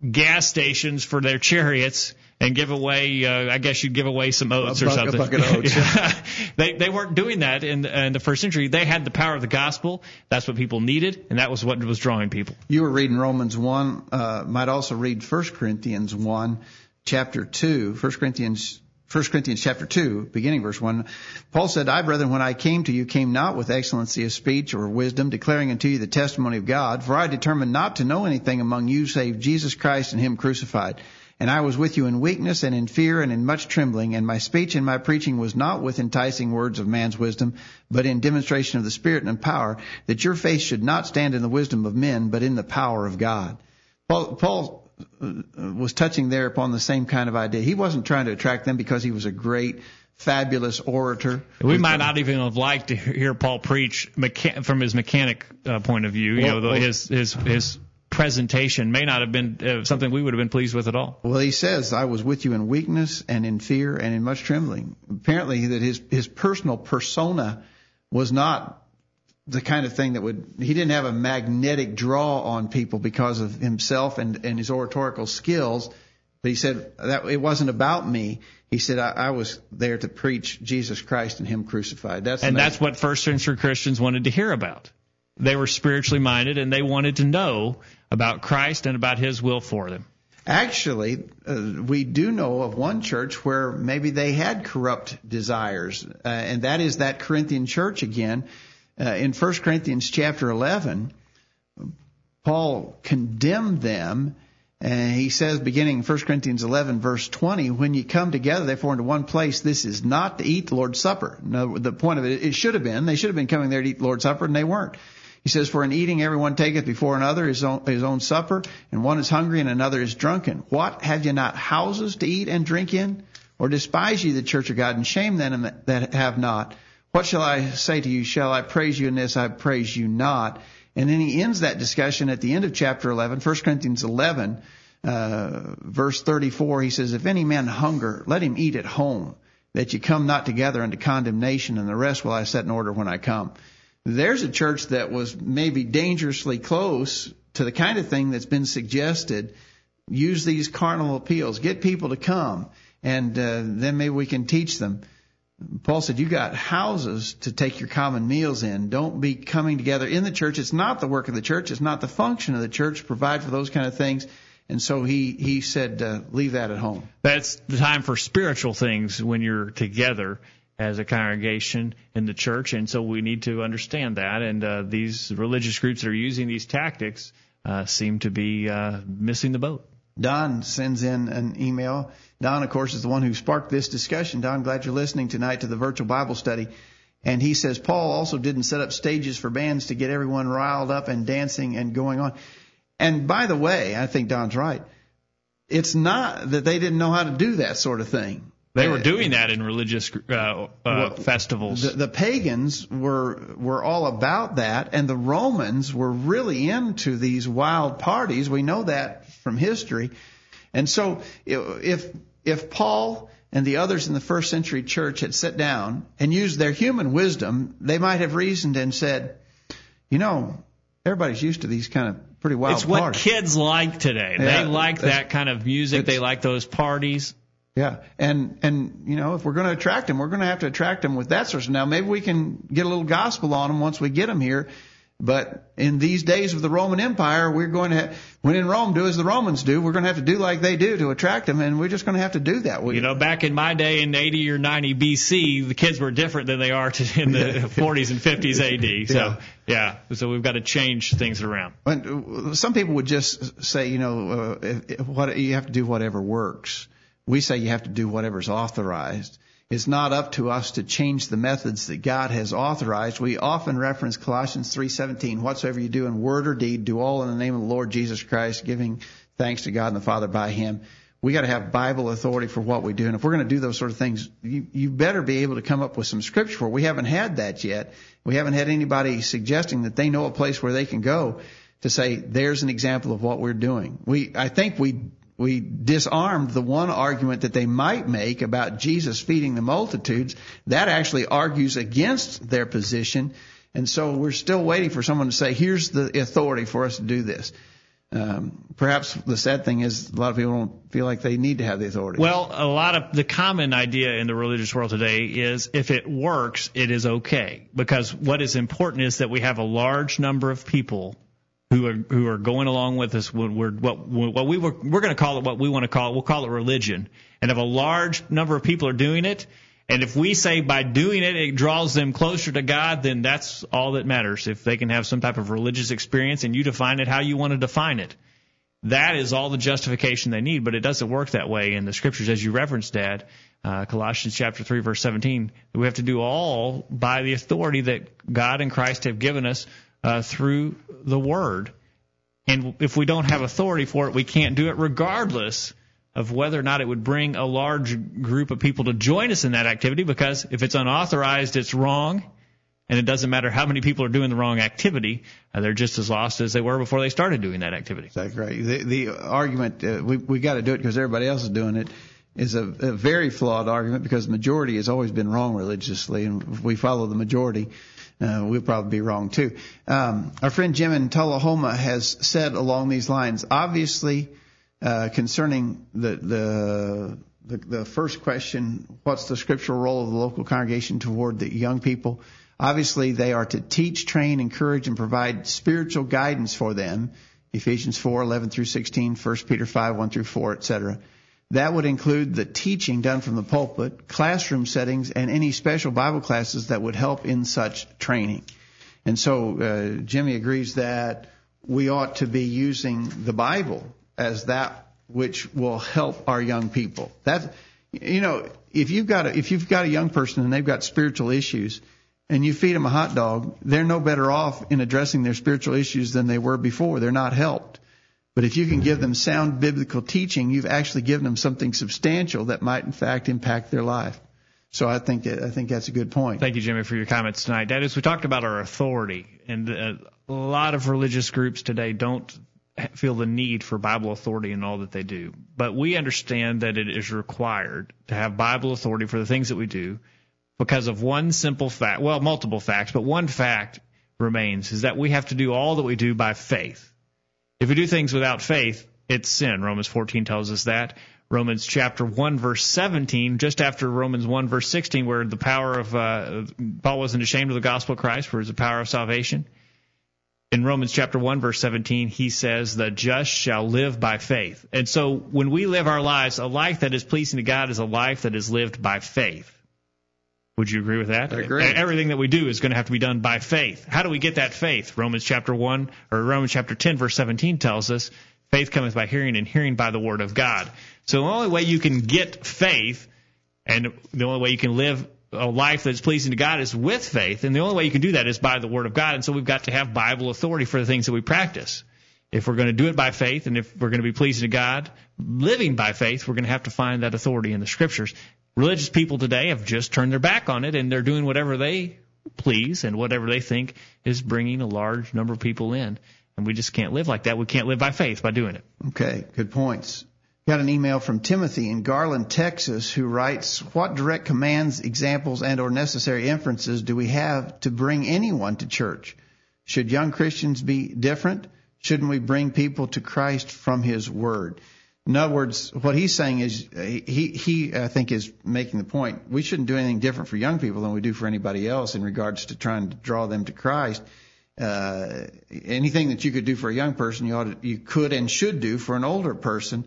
gas stations for their chariots and give away, uh, I guess you'd give away some oats a or buck, something. A bucket of oats. Yeah. they they weren't doing that in, in the first century. They had the power of the gospel. That's what people needed, and that was what was drawing people. You were reading Romans one. Uh, might also read 1 Corinthians one, chapter two. 1 Corinthians 1 Corinthians chapter 2, beginning verse 1, Paul said, I, brethren, when I came to you, came not with excellency of speech or wisdom, declaring unto you the testimony of God, for I determined not to know anything among you save Jesus Christ and Him crucified. And I was with you in weakness and in fear and in much trembling, and my speech and my preaching was not with enticing words of man's wisdom, but in demonstration of the Spirit and power, that your faith should not stand in the wisdom of men, but in the power of God. Paul, Paul was touching there upon the same kind of idea. He wasn't trying to attract them because he was a great, fabulous orator. We might not even have liked to hear Paul preach from his mechanic uh, point of view. You Well, know, well- his his his presentation may not have been uh, something we would have been pleased with at all. Well, he says, I was with you in weakness and in fear and in much trembling. Apparently that his, his personal persona was not the kind of thing that would, he didn't have a magnetic draw on people because of himself and, and his oratorical skills. But he said that it wasn't about me. He said, I, I was there to preach Jesus Christ and Him crucified. That's And that's what first century Christians wanted to hear about. They were spiritually minded and they wanted to know about Christ and about his will for them. Actually, uh, we do know of one church where maybe they had corrupt desires, uh, and that is that Corinthian church again. Uh, in 1 Corinthians chapter 11, Paul condemned them, and he says, beginning in 1 Corinthians 11, verse 20, when you come together, therefore, into one place, this is not to eat the Lord's Supper. No, the point of it, it should have been, they should have been coming there to eat the Lord's Supper, and they weren't. He says, For in eating everyone taketh before another his own, his own supper, and one is hungry and another is drunken. What have ye not houses to eat and drink in? Or despise ye the church of God, and shame them that have not? What shall I say to you? Shall I praise you in this? I praise you not. And then he ends that discussion at the end of chapter 11, 1 Corinthians 11, uh, verse 34. He says, If any man hunger, let him eat at home, that ye come not together unto condemnation, and the rest will I set in order when I come. There's a church that was maybe dangerously close to the kind of thing that's been suggested. Use these carnal appeals, get people to come, and uh, then maybe we can teach them. Paul said, You got houses to take your common meals in. Don't be coming together in the church. It's not the work of the church. It's not the function of the church to provide for those kind of things. And so he, he said, uh, Leave that at home. That's the time for spiritual things when you're together as a congregation in the church. And so we need to understand that. And uh, these religious groups that are using these tactics uh, seem to be uh, missing the boat. Don sends in an email. Don, of course, is the one who sparked this discussion. Don, glad you're listening tonight to the virtual Bible study. And he says Paul also didn't set up stages for bands to get everyone riled up and dancing and going on. And by the way, I think Don's right. It's not that they didn't know how to do that sort of thing. They were doing that in religious uh, uh, festivals. The, the, pagans were were all about that, and the Romans were really into these wild parties. We know that from history. And so, if if Paul and the others in the first century church had sat down and used their human wisdom, they might have reasoned and said, you know, everybody's used to these kind of pretty wild it's what kids like today. Yeah, they like that kind of music. They like those parties. Yeah, and and you know if we're going to attract them, we're going to have to attract them with that sort of. Now maybe we can get a little gospel on them once we get them here. But in these days of the Roman Empire, we're going to have, when in Rome, do as the Romans do. We're going to have to do like they do to attract them, and we're just going to have to do that. We, you know, back in my day in 80 or 90 BC, the kids were different than they are in the 40s and 50s AD. So yeah, yeah so we've got to change things around. And some people would just say, you know, uh, if, if what you have to do whatever works. We say you have to do whatever's authorized. It's not up to us to change the methods that God has authorized. We often reference Colossians 3:17, whatsoever you do in word or deed, do all in the name of the Lord Jesus Christ, giving thanks to God and the Father by him. We got to have Bible authority for what we do. And if we're going to do those sort of things, you, you better be able to come up with some scripture for. We haven't had that yet. We haven't had anybody suggesting that they know a place where they can go to say, there's an example of what we're doing. We, I think we we disarmed the one argument that they might make about Jesus feeding the multitudes. That actually argues against their position. And so we're still waiting for someone to say, here's the authority for us to do this. Um, perhaps the sad thing is a lot of people don't feel like they need to have the authority. Well, a lot of the common idea in the religious world today is if it works, it is okay. Because what is important is that we have a large number of people who are who are going along with us. We're, what what we were we're going to call it what we want to call it. We'll call it religion. And if a large number of people are doing it, and if we say by doing it it draws them closer to God, then that's all that matters. If they can have some type of religious experience and you define it how you want to define it, that is all the justification they need. But it doesn't work that way in the scriptures, as you referenced, Dad. Uh, Colossians chapter 3 verse 17. We have to do all by the authority that God and Christ have given us uh, through the Word. And if we don't have authority for it, we can't do it regardless of whether or not it would bring a large group of people to join us in that activity because if it's unauthorized, it's wrong. And it doesn't matter how many people are doing the wrong activity; uh, they're just as lost as they were before they started doing that activity. That's right. The, the argument uh, we we got to do it because everybody else is doing it is a, a very flawed argument because the majority has always been wrong religiously, and we follow the majority, uh, we'll probably be wrong too. Um, our friend Jim in Tullahoma has said along these lines, obviously, uh, concerning the, the, the, the first question, what's the scriptural role of the local congregation toward the young people? Obviously, they are to teach, train, encourage, and provide spiritual guidance for them. Ephesians 4, 11 through 16, 1 Peter 5, 1 through 4, etc. That would include the teaching done from the pulpit, classroom settings, and any special Bible classes that would help in such training. And so uh, Jimmy agrees that we ought to be using the Bible as that which will help our young people. That you know, if you've got a, if you've got a young person and they've got spiritual issues, and you feed them a hot dog, they're no better off in addressing their spiritual issues than they were before. They're not helped. But if you can give them sound biblical teaching, you've actually given them something substantial that might in fact impact their life. So I think I think that's a good point. Thank you, Jimmy, for your comments tonight. Dad, as we talked about our authority, and uh, a lot of religious groups today don't feel the need for Bible authority in all that they do. But we understand that it is required to have Bible authority for the things that we do because of one simple fact, well, multiple facts, but one fact remains is that we have to do all that we do by faith. If we do things without faith, it's sin. Romans 14 tells us that. Romans chapter 1 verse 17, just after Romans 1 verse 16, where the power of, uh, Paul wasn't ashamed of the gospel of Christ, for it's the power of salvation. In Romans chapter 1 verse 17, he says, the just shall live by faith. And so when we live our lives, a life that is pleasing to God is a life that is lived by faith. Would you agree with that? I agree. Everything that we do is going to have to be done by faith. How do we get that faith? Romans chapter 1 or Romans chapter 10 verse 17 tells us faith cometh by hearing and hearing by the word of God. So the only way you can get faith and the only way you can live a life that's pleasing to God is with faith, and the only way you can do that is by the Word of God. And so we've got to have Bible authority for the things that we practice. If we're going to do it by faith, and if we're going to be pleasing to God, living by faith, we're going to have to find that authority in the Scriptures. Religious people today have just turned their back on it, and they're doing whatever they please and whatever they think is bringing a large number of people in. And we just can't live like that. We can't live by faith by doing it. Okay, good points. Got an email from Timothy in Garland, Texas, who writes, "What direct commands, examples, and/or necessary inferences do we have to bring anyone to church? Should young Christians be different? Shouldn't we bring people to Christ from His Word?" In other words, what he's saying is he he I think is making the point we shouldn't do anything different for young people than we do for anybody else in regards to trying to draw them to Christ. Uh, anything that you could do for a young person, you ought to, you could and should do for an older person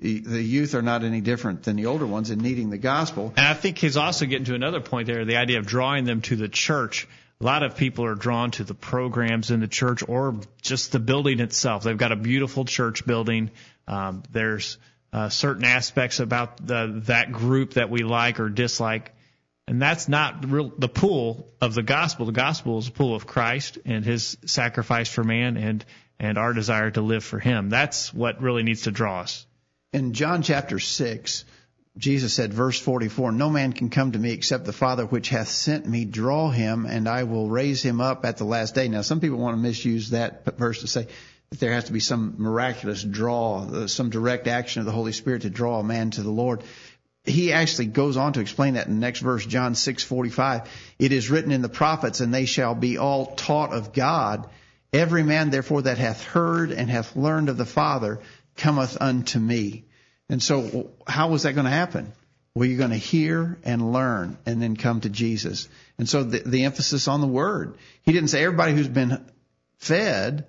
the youth are not any different than the older ones in needing the gospel. And I think he's also getting to another point there, the idea of drawing them to the church. A lot of people are drawn to the programs in the church or just the building itself. They've got a beautiful church building. Um, there's uh, certain aspects about the, that group that we like or dislike. And that's not real, the pool of the gospel. The gospel is a pool of Christ and his sacrifice for man and, and our desire to live for him. That's what really needs to draw us in John chapter 6, Jesus said, verse 44, No man can come to me except the Father which hath sent me draw him, and I will raise him up at the last day. Now, some people want to misuse that verse to say there has to be some miraculous draw, uh, some direct action of the Holy Spirit to draw a man to the Lord. He actually goes on to explain that in the next verse, John 6:45. It is written in the prophets, and they shall be all taught of God. Every man therefore that hath heard and hath learned of the Father cometh unto me. And so, how was that going to happen? Well, you're going to hear and learn and then come to Jesus. And so the, the emphasis on the word. He didn't say everybody who's been fed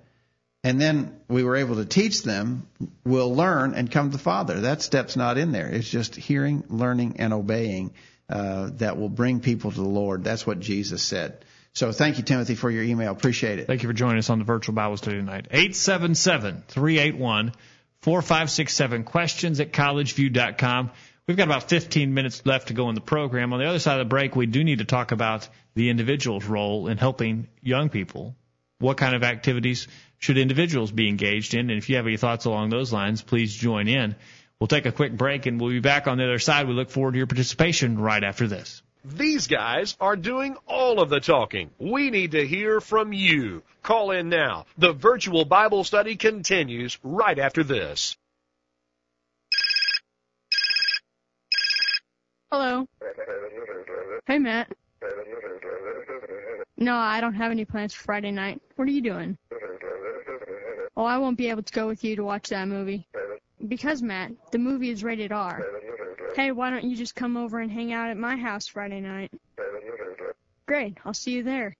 and then we were able to teach them will learn and come to the Father. That step's not in there. It's just hearing, learning, and obeying uh, that will bring people to the Lord. That's what Jesus said. So thank you, Timothy, for your email. Appreciate it. Thank you for joining us on the virtual Bible study tonight. 877 381 4567 questions at collegeview.com. We've got about 15 minutes left to go in the program. On the other side of the break, we do need to talk about the individual's role in helping young people. What kind of activities should individuals be engaged in? And if you have any thoughts along those lines, please join in. We'll take a quick break and we'll be back on the other side. We look forward to your participation right after this. These guys are doing all of the talking. We need to hear from you. Call in now. The virtual Bible study continues right after this. Hello. Hey, Matt. No, I don't have any plans for Friday night. What are you doing? Oh, I won't be able to go with you to watch that movie. Because, Matt, the movie is rated R. Hey, why don't you just come over and hang out at my house Friday night? Great, I'll see you there.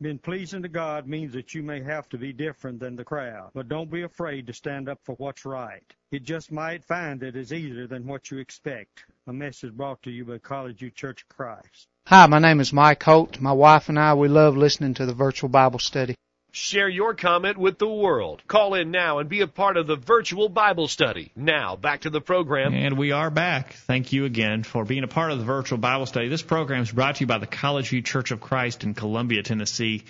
Being pleasing to God means that you may have to be different than the crowd, but don't be afraid to stand up for what's right. It just might find that it is easier than what you expect. A message brought to you by College View Church of Christ. Hi, my name is Mike Holt. My wife and I, we love listening to the virtual Bible study. Share your comment with the world. Call in now and be a part of the virtual Bible study. Now, back to the program. And we are back. Thank you again for being a part of the virtual Bible study. This program is brought to you by the College View Church of Christ in Columbia, Tennessee,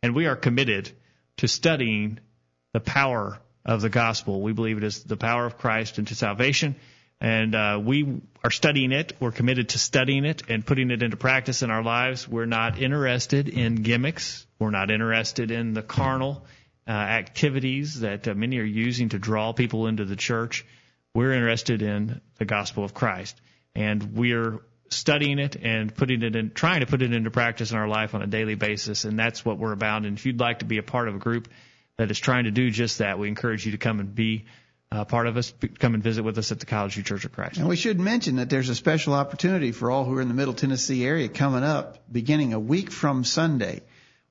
and we are committed to studying the power of the gospel. We believe it is the power of Christ into salvation, and uh, we are studying it. We're committed to studying it and putting it into practice in our lives. We're not interested in gimmicks. We're not interested in the carnal uh, activities that uh, many are using to draw people into the church. We're interested in the gospel of Christ, and we're studying it and putting it in, trying to put it into practice in our life on a daily basis, and that's what we're about. And if you'd like to be a part of a group that is trying to do just that, we encourage you to come and be uh, part of us. Come and visit with us at the College View Church of Christ. And we should mention that there's a special opportunity for all who are in the Middle Tennessee area coming up, beginning a week from Sunday,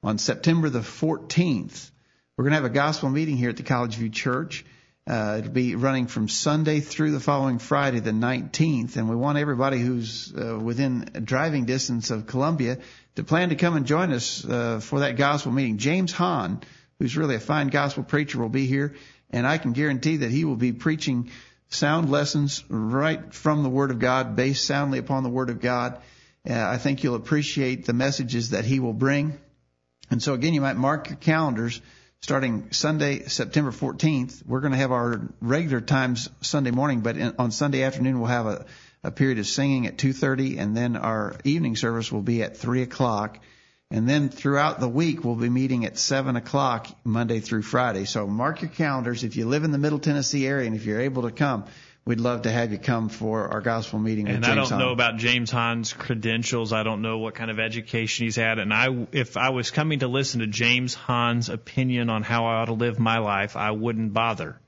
on September the 14th. We're going to have a gospel meeting here at the College View Church. Uh, it'll be running from Sunday through the following Friday, the 19th, and we want everybody who's uh, within driving distance of Columbia to plan to come and join us uh, for that gospel meeting. James Hahn who's really a fine gospel preacher, will be here, and I can guarantee that he will be preaching sound lessons right from the Word of God, based soundly upon the Word of God. Uh, I think you'll appreciate the messages that he will bring. And so again, you might mark your calendars starting Sunday, September 14th. We're going to have our regular times Sunday morning, but in, on Sunday afternoon, we'll have a, a period of singing at 2.30 and then our evening service will be at 3 o'clock. And then throughout the week, we'll be meeting at 7 o'clock Monday through Friday. So mark your calendars. If you live in the Middle Tennessee area and if you're able to come, we'd love to have you come for our gospel meeting with and I don't Hahn. know about James Hahn's credentials. I don't know what kind of education he's had. And I, if I was coming to listen to James Hahn's opinion on how I ought to live my life, I wouldn't bother.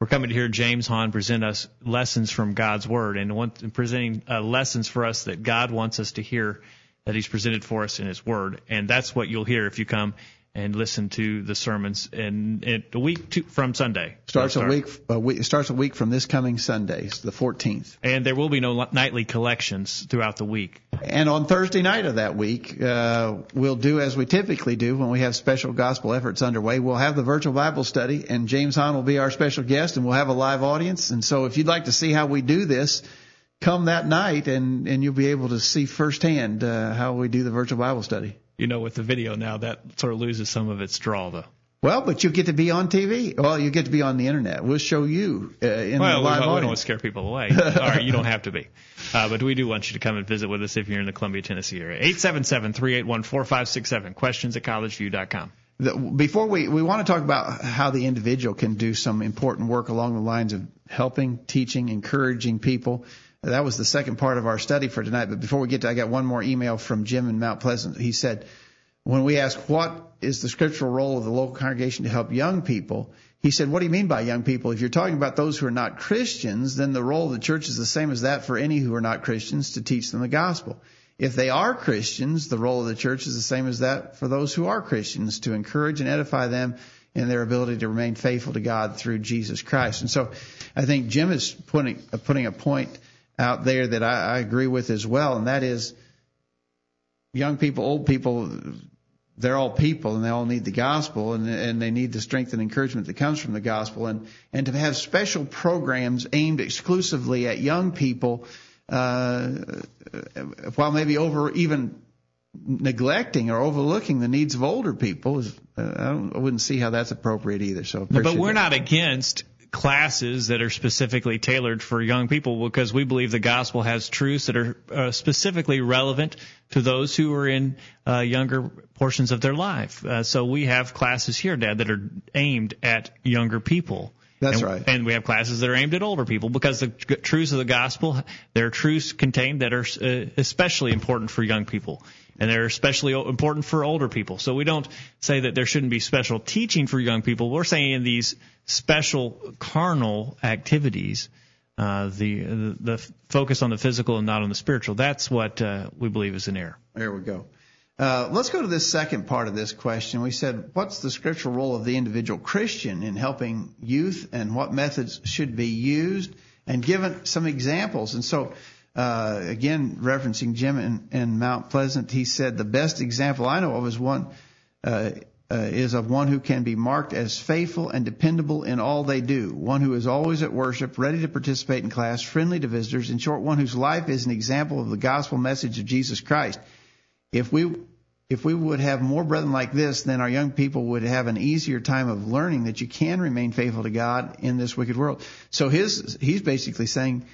We're coming to hear James Hahn present us lessons from God's Word and want, presenting uh, lessons for us that God wants us to hear that he's presented for us in his word. And that's what you'll hear if you come and listen to the sermons and, and a week to, from Sunday. Starts Start. a week, a week starts a week from this coming Sunday, the 14th. And there will be no nightly collections throughout the week. And on Thursday night of that week, uh, we'll do as we typically do when we have special gospel efforts underway. We'll have the virtual Bible study, and James Hahn will be our special guest, and we'll have a live audience. And so, if you'd like to see how we do this, come that night and, and you'll be able to see firsthand uh, how we do the virtual Bible study. You know, with the video now, that sort of loses some of its draw, though. Well, but you get to be on TV. Well, you get to be on the internet. We'll show you uh, in well, the live we, don't, we don't want to scare people away. All right, you don't have to be. Uh, but we do want you to come and visit with us if you're in the Columbia, Tennessee area. 877-381-4567. Questions at collegeview.com. The, before we, we want to talk about how the individual can do some important work along the lines of helping, teaching, encouraging people. That was the second part of our study for tonight. But before we get to, I got one more email from Jim in Mount Pleasant. He said, when we asked what is the scriptural role of the local congregation to help young people, he said, what do you mean by young people? If you're talking about those who are not Christians, then the role of the church is the same as that for any who are not Christians to teach them the gospel. If they are Christians, the role of the church is the same as that for those who are Christians to encourage and edify them in their ability to remain faithful to God through Jesus Christ. And so I think Jim is putting, uh, putting a point out there that I, I agree with as well, and that is young people, old people, they're all people and they all need the gospel and, and they need the strength and encouragement that comes from the gospel and, and to have special programs aimed exclusively at young people, uh, while maybe over even neglecting or overlooking the needs of older people is, uh, I, don't, I wouldn't see how that's appropriate either. So, but we're that. not against classes that are specifically tailored for young people because we believe the gospel has truths that are uh, specifically relevant to those who are in uh, younger portions of their life. Uh, so we have classes here, Dad, that are aimed at younger people. That's and, right. And we have classes that are aimed at older people because the truths of the gospel, there are truths contained that are uh, especially important for young people. And they're especially important for older people. So we don't say that there shouldn't be special teaching for young people. We're saying in these special carnal activities, uh, the, the the focus on the physical and not on the spiritual. That's what uh, we believe is an error. There we go. Uh, let's go to this second part of this question. We said, what's the scriptural role of the individual Christian in helping youth and what methods should be used and given some examples. And so, uh, again, referencing Jim in, Mount Pleasant, he said the best example I know of is one, uh, uh, is of one who can be marked as faithful and dependable in all they do, one who is always at worship, ready to participate in class, friendly to visitors, in short, one whose life is an example of the gospel message of Jesus Christ. If we if we would have more brethren like this, then our young people would have an easier time of learning that you can remain faithful to God in this wicked world. So his he's basically saying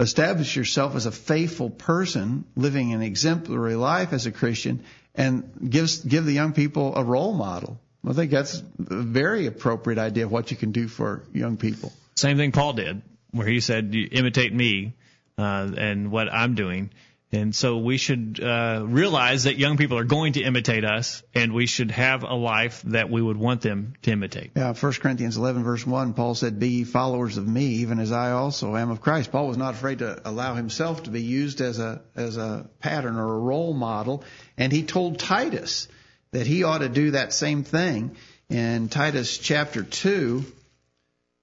establish yourself as a faithful person living an exemplary life as a Christian and gives give the young people a role model. I think that's a very appropriate idea of what you can do for young people. Same thing Paul did, where he said, "You imitate me uh, and what I'm doing." And so we should uh, realize that young people are going to imitate us, and we should have a life that we would want them to imitate. Yeah, 1 Corinthians 11, verse 1, Paul said, Be ye followers of me, even as I also am of Christ. Paul was not afraid to allow himself to be used as a, as a pattern or a role model, and he told Titus that he ought to do that same thing. In Titus chapter 2,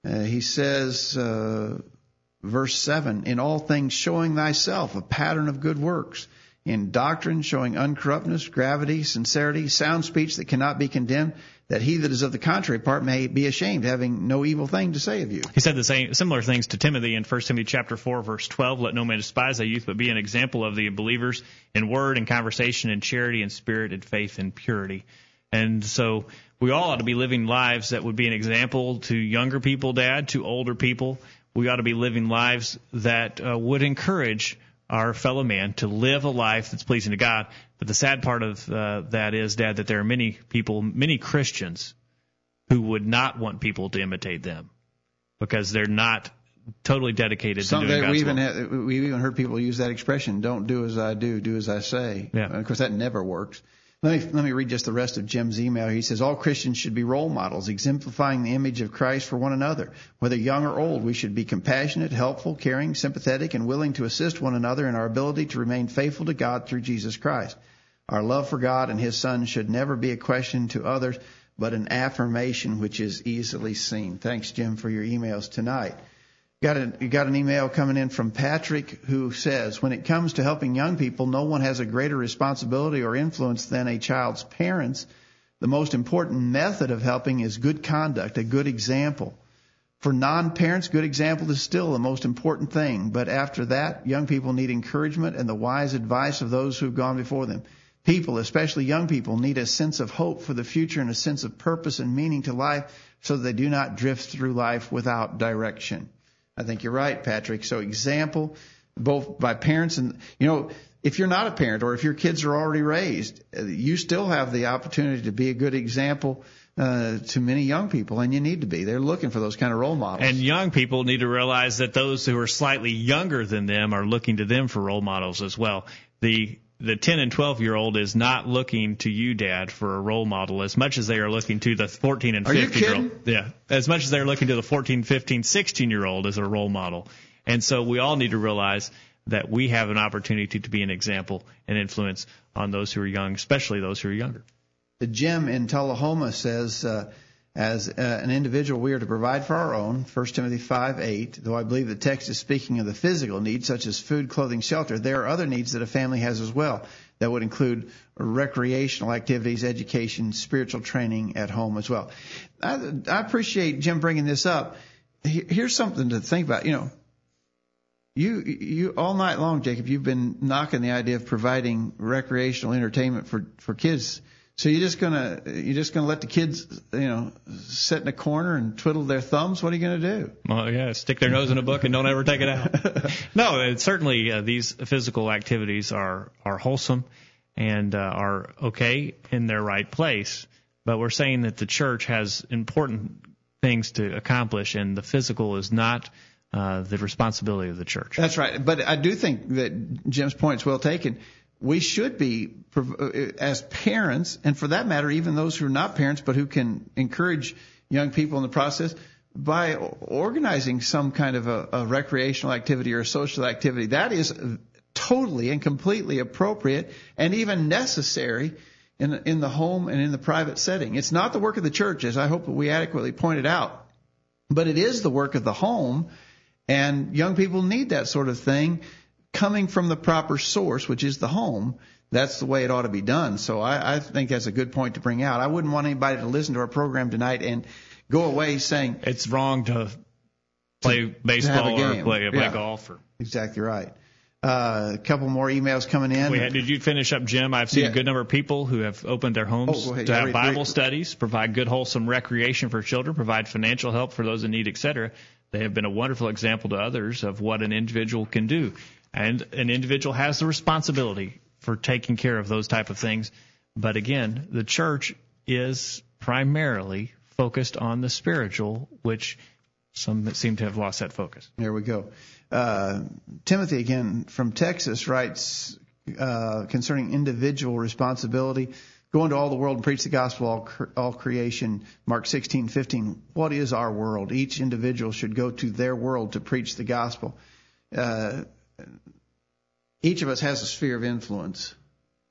uh, he says, uh, verse 7 in all things showing thyself a pattern of good works in doctrine showing uncorruptness gravity sincerity sound speech that cannot be condemned that he that is of the contrary part may be ashamed having no evil thing to say of you. He said the same similar things to timothy in 1 timothy chapter 4 verse 12 let no man despise thy youth but be an example of the believers in word and conversation and charity and spirit and faith and purity. And so we all ought to be living lives that would be an example to younger people dad to older people we ought to be living lives that uh, would encourage our fellow man to live a life that's pleasing to God. But the sad part of uh, that is, Dad, that there are many people, many Christians, who would not want people to imitate them because they're not totally dedicated Some, to doing God's we even will. have, we've even heard people use that expression: "Don't do as I do, do as I say." Yeah. And of course, that never works. Let me read just the rest of Jim's email. He says all Christians should be role models, exemplifying the image of Christ for one another. Whether young or old, we should be compassionate, helpful, caring, sympathetic, and willing to assist one another in our ability to remain faithful to God through Jesus Christ. Our love for God and His Son should never be a question to others, but an affirmation which is easily seen. Thanks, Jim, for your emails tonight. Got a, you got an email coming in from Patrick who says, when it comes to helping young people, no one has a greater responsibility or influence than a child's parents. The most important method of helping is good conduct, a good example. For non-parents, good example is still the most important thing. But after that, young people need encouragement and the wise advice of those who have gone before them. People, especially young people, need a sense of hope for the future and a sense of purpose and meaning to life so they do not drift through life without direction. I think you're right, Patrick. So example, both by parents and, you know, if you're not a parent or if your kids are already raised, you still have the opportunity to be a good example uh, to many young people, and you need to be. They're looking for those kind of role models. And young people need to realize that those who are slightly younger than them are looking to them for role models as well. The the 10 and 12 year old is not looking to you, Dad, for a role model as much as they are looking to the 14 and Are you 15 year kidding? old. Yeah, as much as they're looking to the 14, 15, 16 year old as a role model. And so we all need to realize that we have an opportunity to be an example and influence on those who are young, especially those who are younger. The Jim in Tullahoma says, uh, as uh, an individual, we are to provide for our own. 1 Timothy 5:8. Though I believe the text is speaking of the physical needs, such as food, clothing, shelter, there are other needs that a family has as well. That would include recreational activities, education, spiritual training at home as well. I, I appreciate Jim bringing this up. Here's something to think about. You know, you you all night long, Jacob, you've been knocking the idea of providing recreational entertainment for for kids. So you're just gonna you're just gonna let the kids, you know, sit in a corner and twiddle their thumbs? What are you gonna do? Well, yeah, stick their nose in a book and don't ever take it out. no, it, certainly uh, these physical activities are are wholesome and uh, are okay in their right place. But we're saying that the church has important things to accomplish, and the physical is not uh, the responsibility of the church. That's right. But I do think that Jim's point is well taken. We should be, as parents, and for that matter, even those who are not parents but who can encourage young people in the process by organizing some kind of a, a recreational activity or a social activity. That is totally and completely appropriate and even necessary in, in the home and in the private setting. It's not the work of the church, as I hope we adequately pointed out, but it is the work of the home. And young people need that sort of thing coming from the proper source, which is the home. that's the way it ought to be done. So I, I think that's a good point to bring out. I wouldn't want anybody to listen to our program tonight and go away saying it's wrong to play baseball or play, play yeah. golf. Or... Exactly right. Uh, a couple more emails coming in. Had, did you finish up, Jim? I've seen Yeah. a good number of people who have opened their homes Oh, to have read- Bible read- studies, provide good, wholesome recreation for children, provide financial help for those in need, etc. They have been a wonderful example to others of what an individual can do, and an individual has the responsibility for taking care of those type of things. But again, the church is primarily focused on the spiritual, which some seem to have lost that focus. There we go. Uh, Timothy again from Texas writes uh, concerning individual responsibility. Go into all the world and preach the gospel, all, cre- all creation. Mark 16:15. What is our world? Each individual should go to their world to preach the gospel. Uh, each of us has a sphere of influence,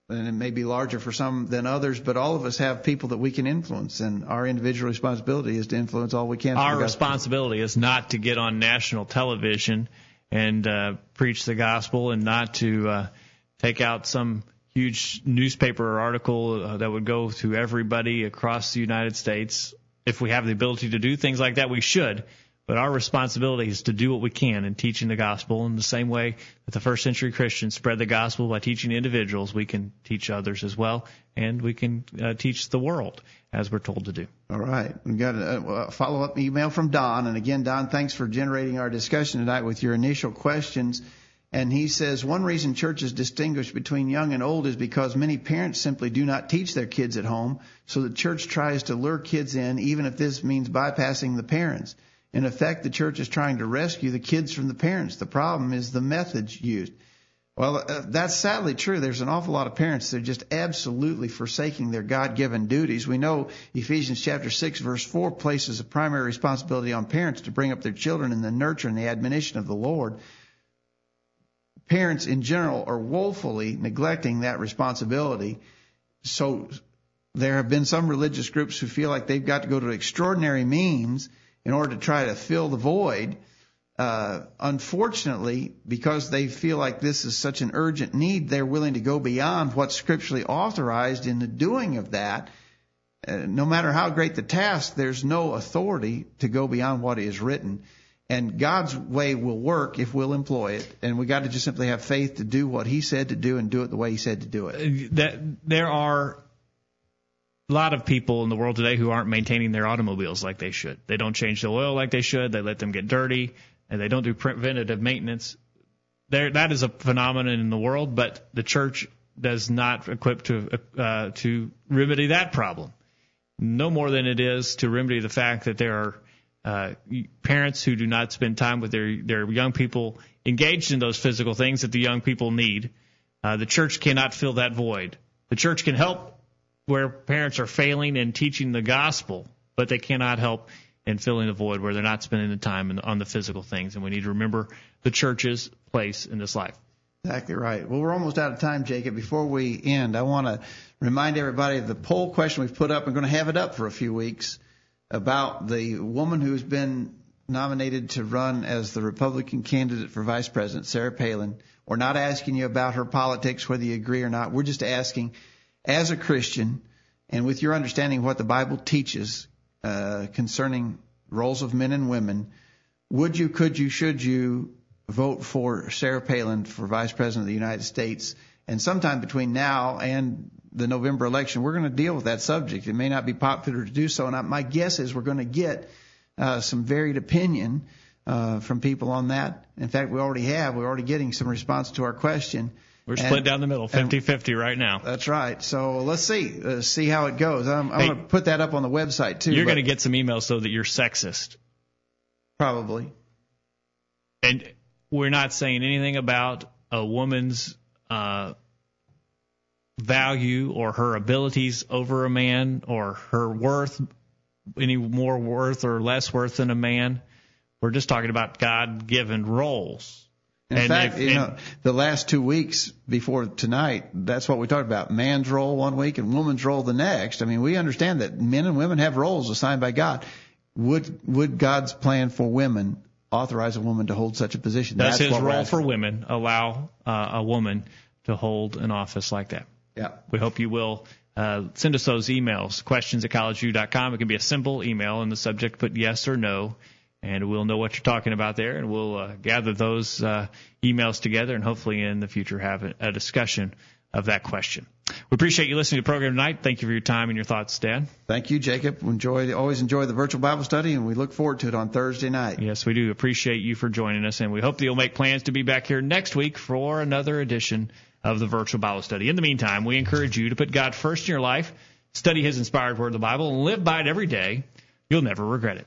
and it may be larger for some than others, but all of us have people that we can influence, and our individual responsibility is to influence all we can. Our responsibility is not to get on national television and uh, preach the gospel and not to uh, take out some huge newspaper or article uh, that would go to everybody across the United States. If we have the ability to do things like that, we should. But our responsibility is to do what we can in teaching the gospel in the same way that the first century Christians spread the gospel by teaching individuals, we can teach others as well, and we can uh, teach the world as we're told to do. All right. We've got a, follow up email from Don. And again, Don, thanks for generating our discussion tonight with your initial questions. And he says one reason churches distinguish between young and old is because many parents simply do not teach their kids at home. So the church tries to lure kids in, even if this means bypassing the parents. In effect, the church is trying to rescue the kids from the parents. The problem is the methods used. Well, uh, that's sadly true. There's an awful lot of parents that are just absolutely forsaking their God-given duties. We know Ephesians chapter 6 verse 4 places a primary responsibility on parents to bring up their children in the nurture and the admonition of the Lord. Parents in general are woefully neglecting that responsibility. So there have been some religious groups who feel like they've got to go to extraordinary means in order to try to fill the void. Uh, unfortunately, because they feel like this is such an urgent need, they're willing to go beyond what's scripturally authorized in the doing of that. Uh, no matter how great the task, there's no authority to go beyond what is written. And God's way will work if we'll employ it. And we got to just simply have faith to do what He said to do and do it the way He said to do it. that there are a lot of people in the world today who aren't maintaining their automobiles like they should. They don't change the oil like they should. They let them get dirty, and they don't do preventative maintenance. There, that is a phenomenon in the world, but the church does not equip to uh, to remedy that problem. No more than it is to remedy the fact that there are uh, parents who do not spend time with their their young people engaged in those physical things that the young people need. Uh, the church cannot fill that void. The church can help where parents are failing in teaching the gospel, but they cannot help in filling the void where they're not spending the time on the physical things. And we need to remember the church's place in this life. Exactly right. Well, we're almost out of time, Jacob. Before we end, I want to remind everybody of the poll question we've put up. We're going to have it up for a few weeks about the woman who's been nominated to run as the Republican candidate for vice president, Sarah Palin. We're not asking you about her politics, whether you agree or not. We're just asking, as a Christian, and with your understanding of what the Bible teaches uh, concerning roles of men and women, would you, could you, should you vote for Sarah Palin for Vice President of the United States? And sometime between now and the November election, we're going to deal with that subject. It may not be popular to do so, and I, my guess is we're going to get uh, some varied opinion uh, from people on that. In fact, we already have. We're already getting some response to our question. We're And- split down the middle, 50-50 right now. That's right. So let's see, uh, see how it goes. I'm, I'm Hey. going to put that up on the website too. You're going to get some emails though that you're sexist, probably. and we're not saying anything about a woman's uh, value or her abilities over a man or her worth any more worth or less worth than a man. We're just talking about God-given roles. In And fact, if- you know, the last two weeks before tonight, that's what we talked about. Man's role one week and woman's role the next. I mean, we understand that men and women have roles assigned by God. Would would God's plan for women authorize a woman to hold such a position? Does his what we're role for women allow uh, a woman to hold an office like that? Yeah. We hope you will uh, send us those emails, questions at collegeview.com. It can be a simple email, and the subject put yes or no, and we'll know what you're talking about there, and we'll uh, gather those uh, emails together, and hopefully in the future have a, a discussion of that question. We appreciate you listening to the program tonight. Thank you for your time and your thoughts, Dan. Thank you, Jacob. Enjoy, always enjoy the virtual Bible study, and we look forward to it on Thursday night. Yes, we do appreciate you for joining us, and we hope that you'll make plans to be back here next week for another edition of the virtual Bible study. In the meantime, we encourage you to put God first in your life, study His inspired word, the Bible, and live by it every day. You'll never regret it.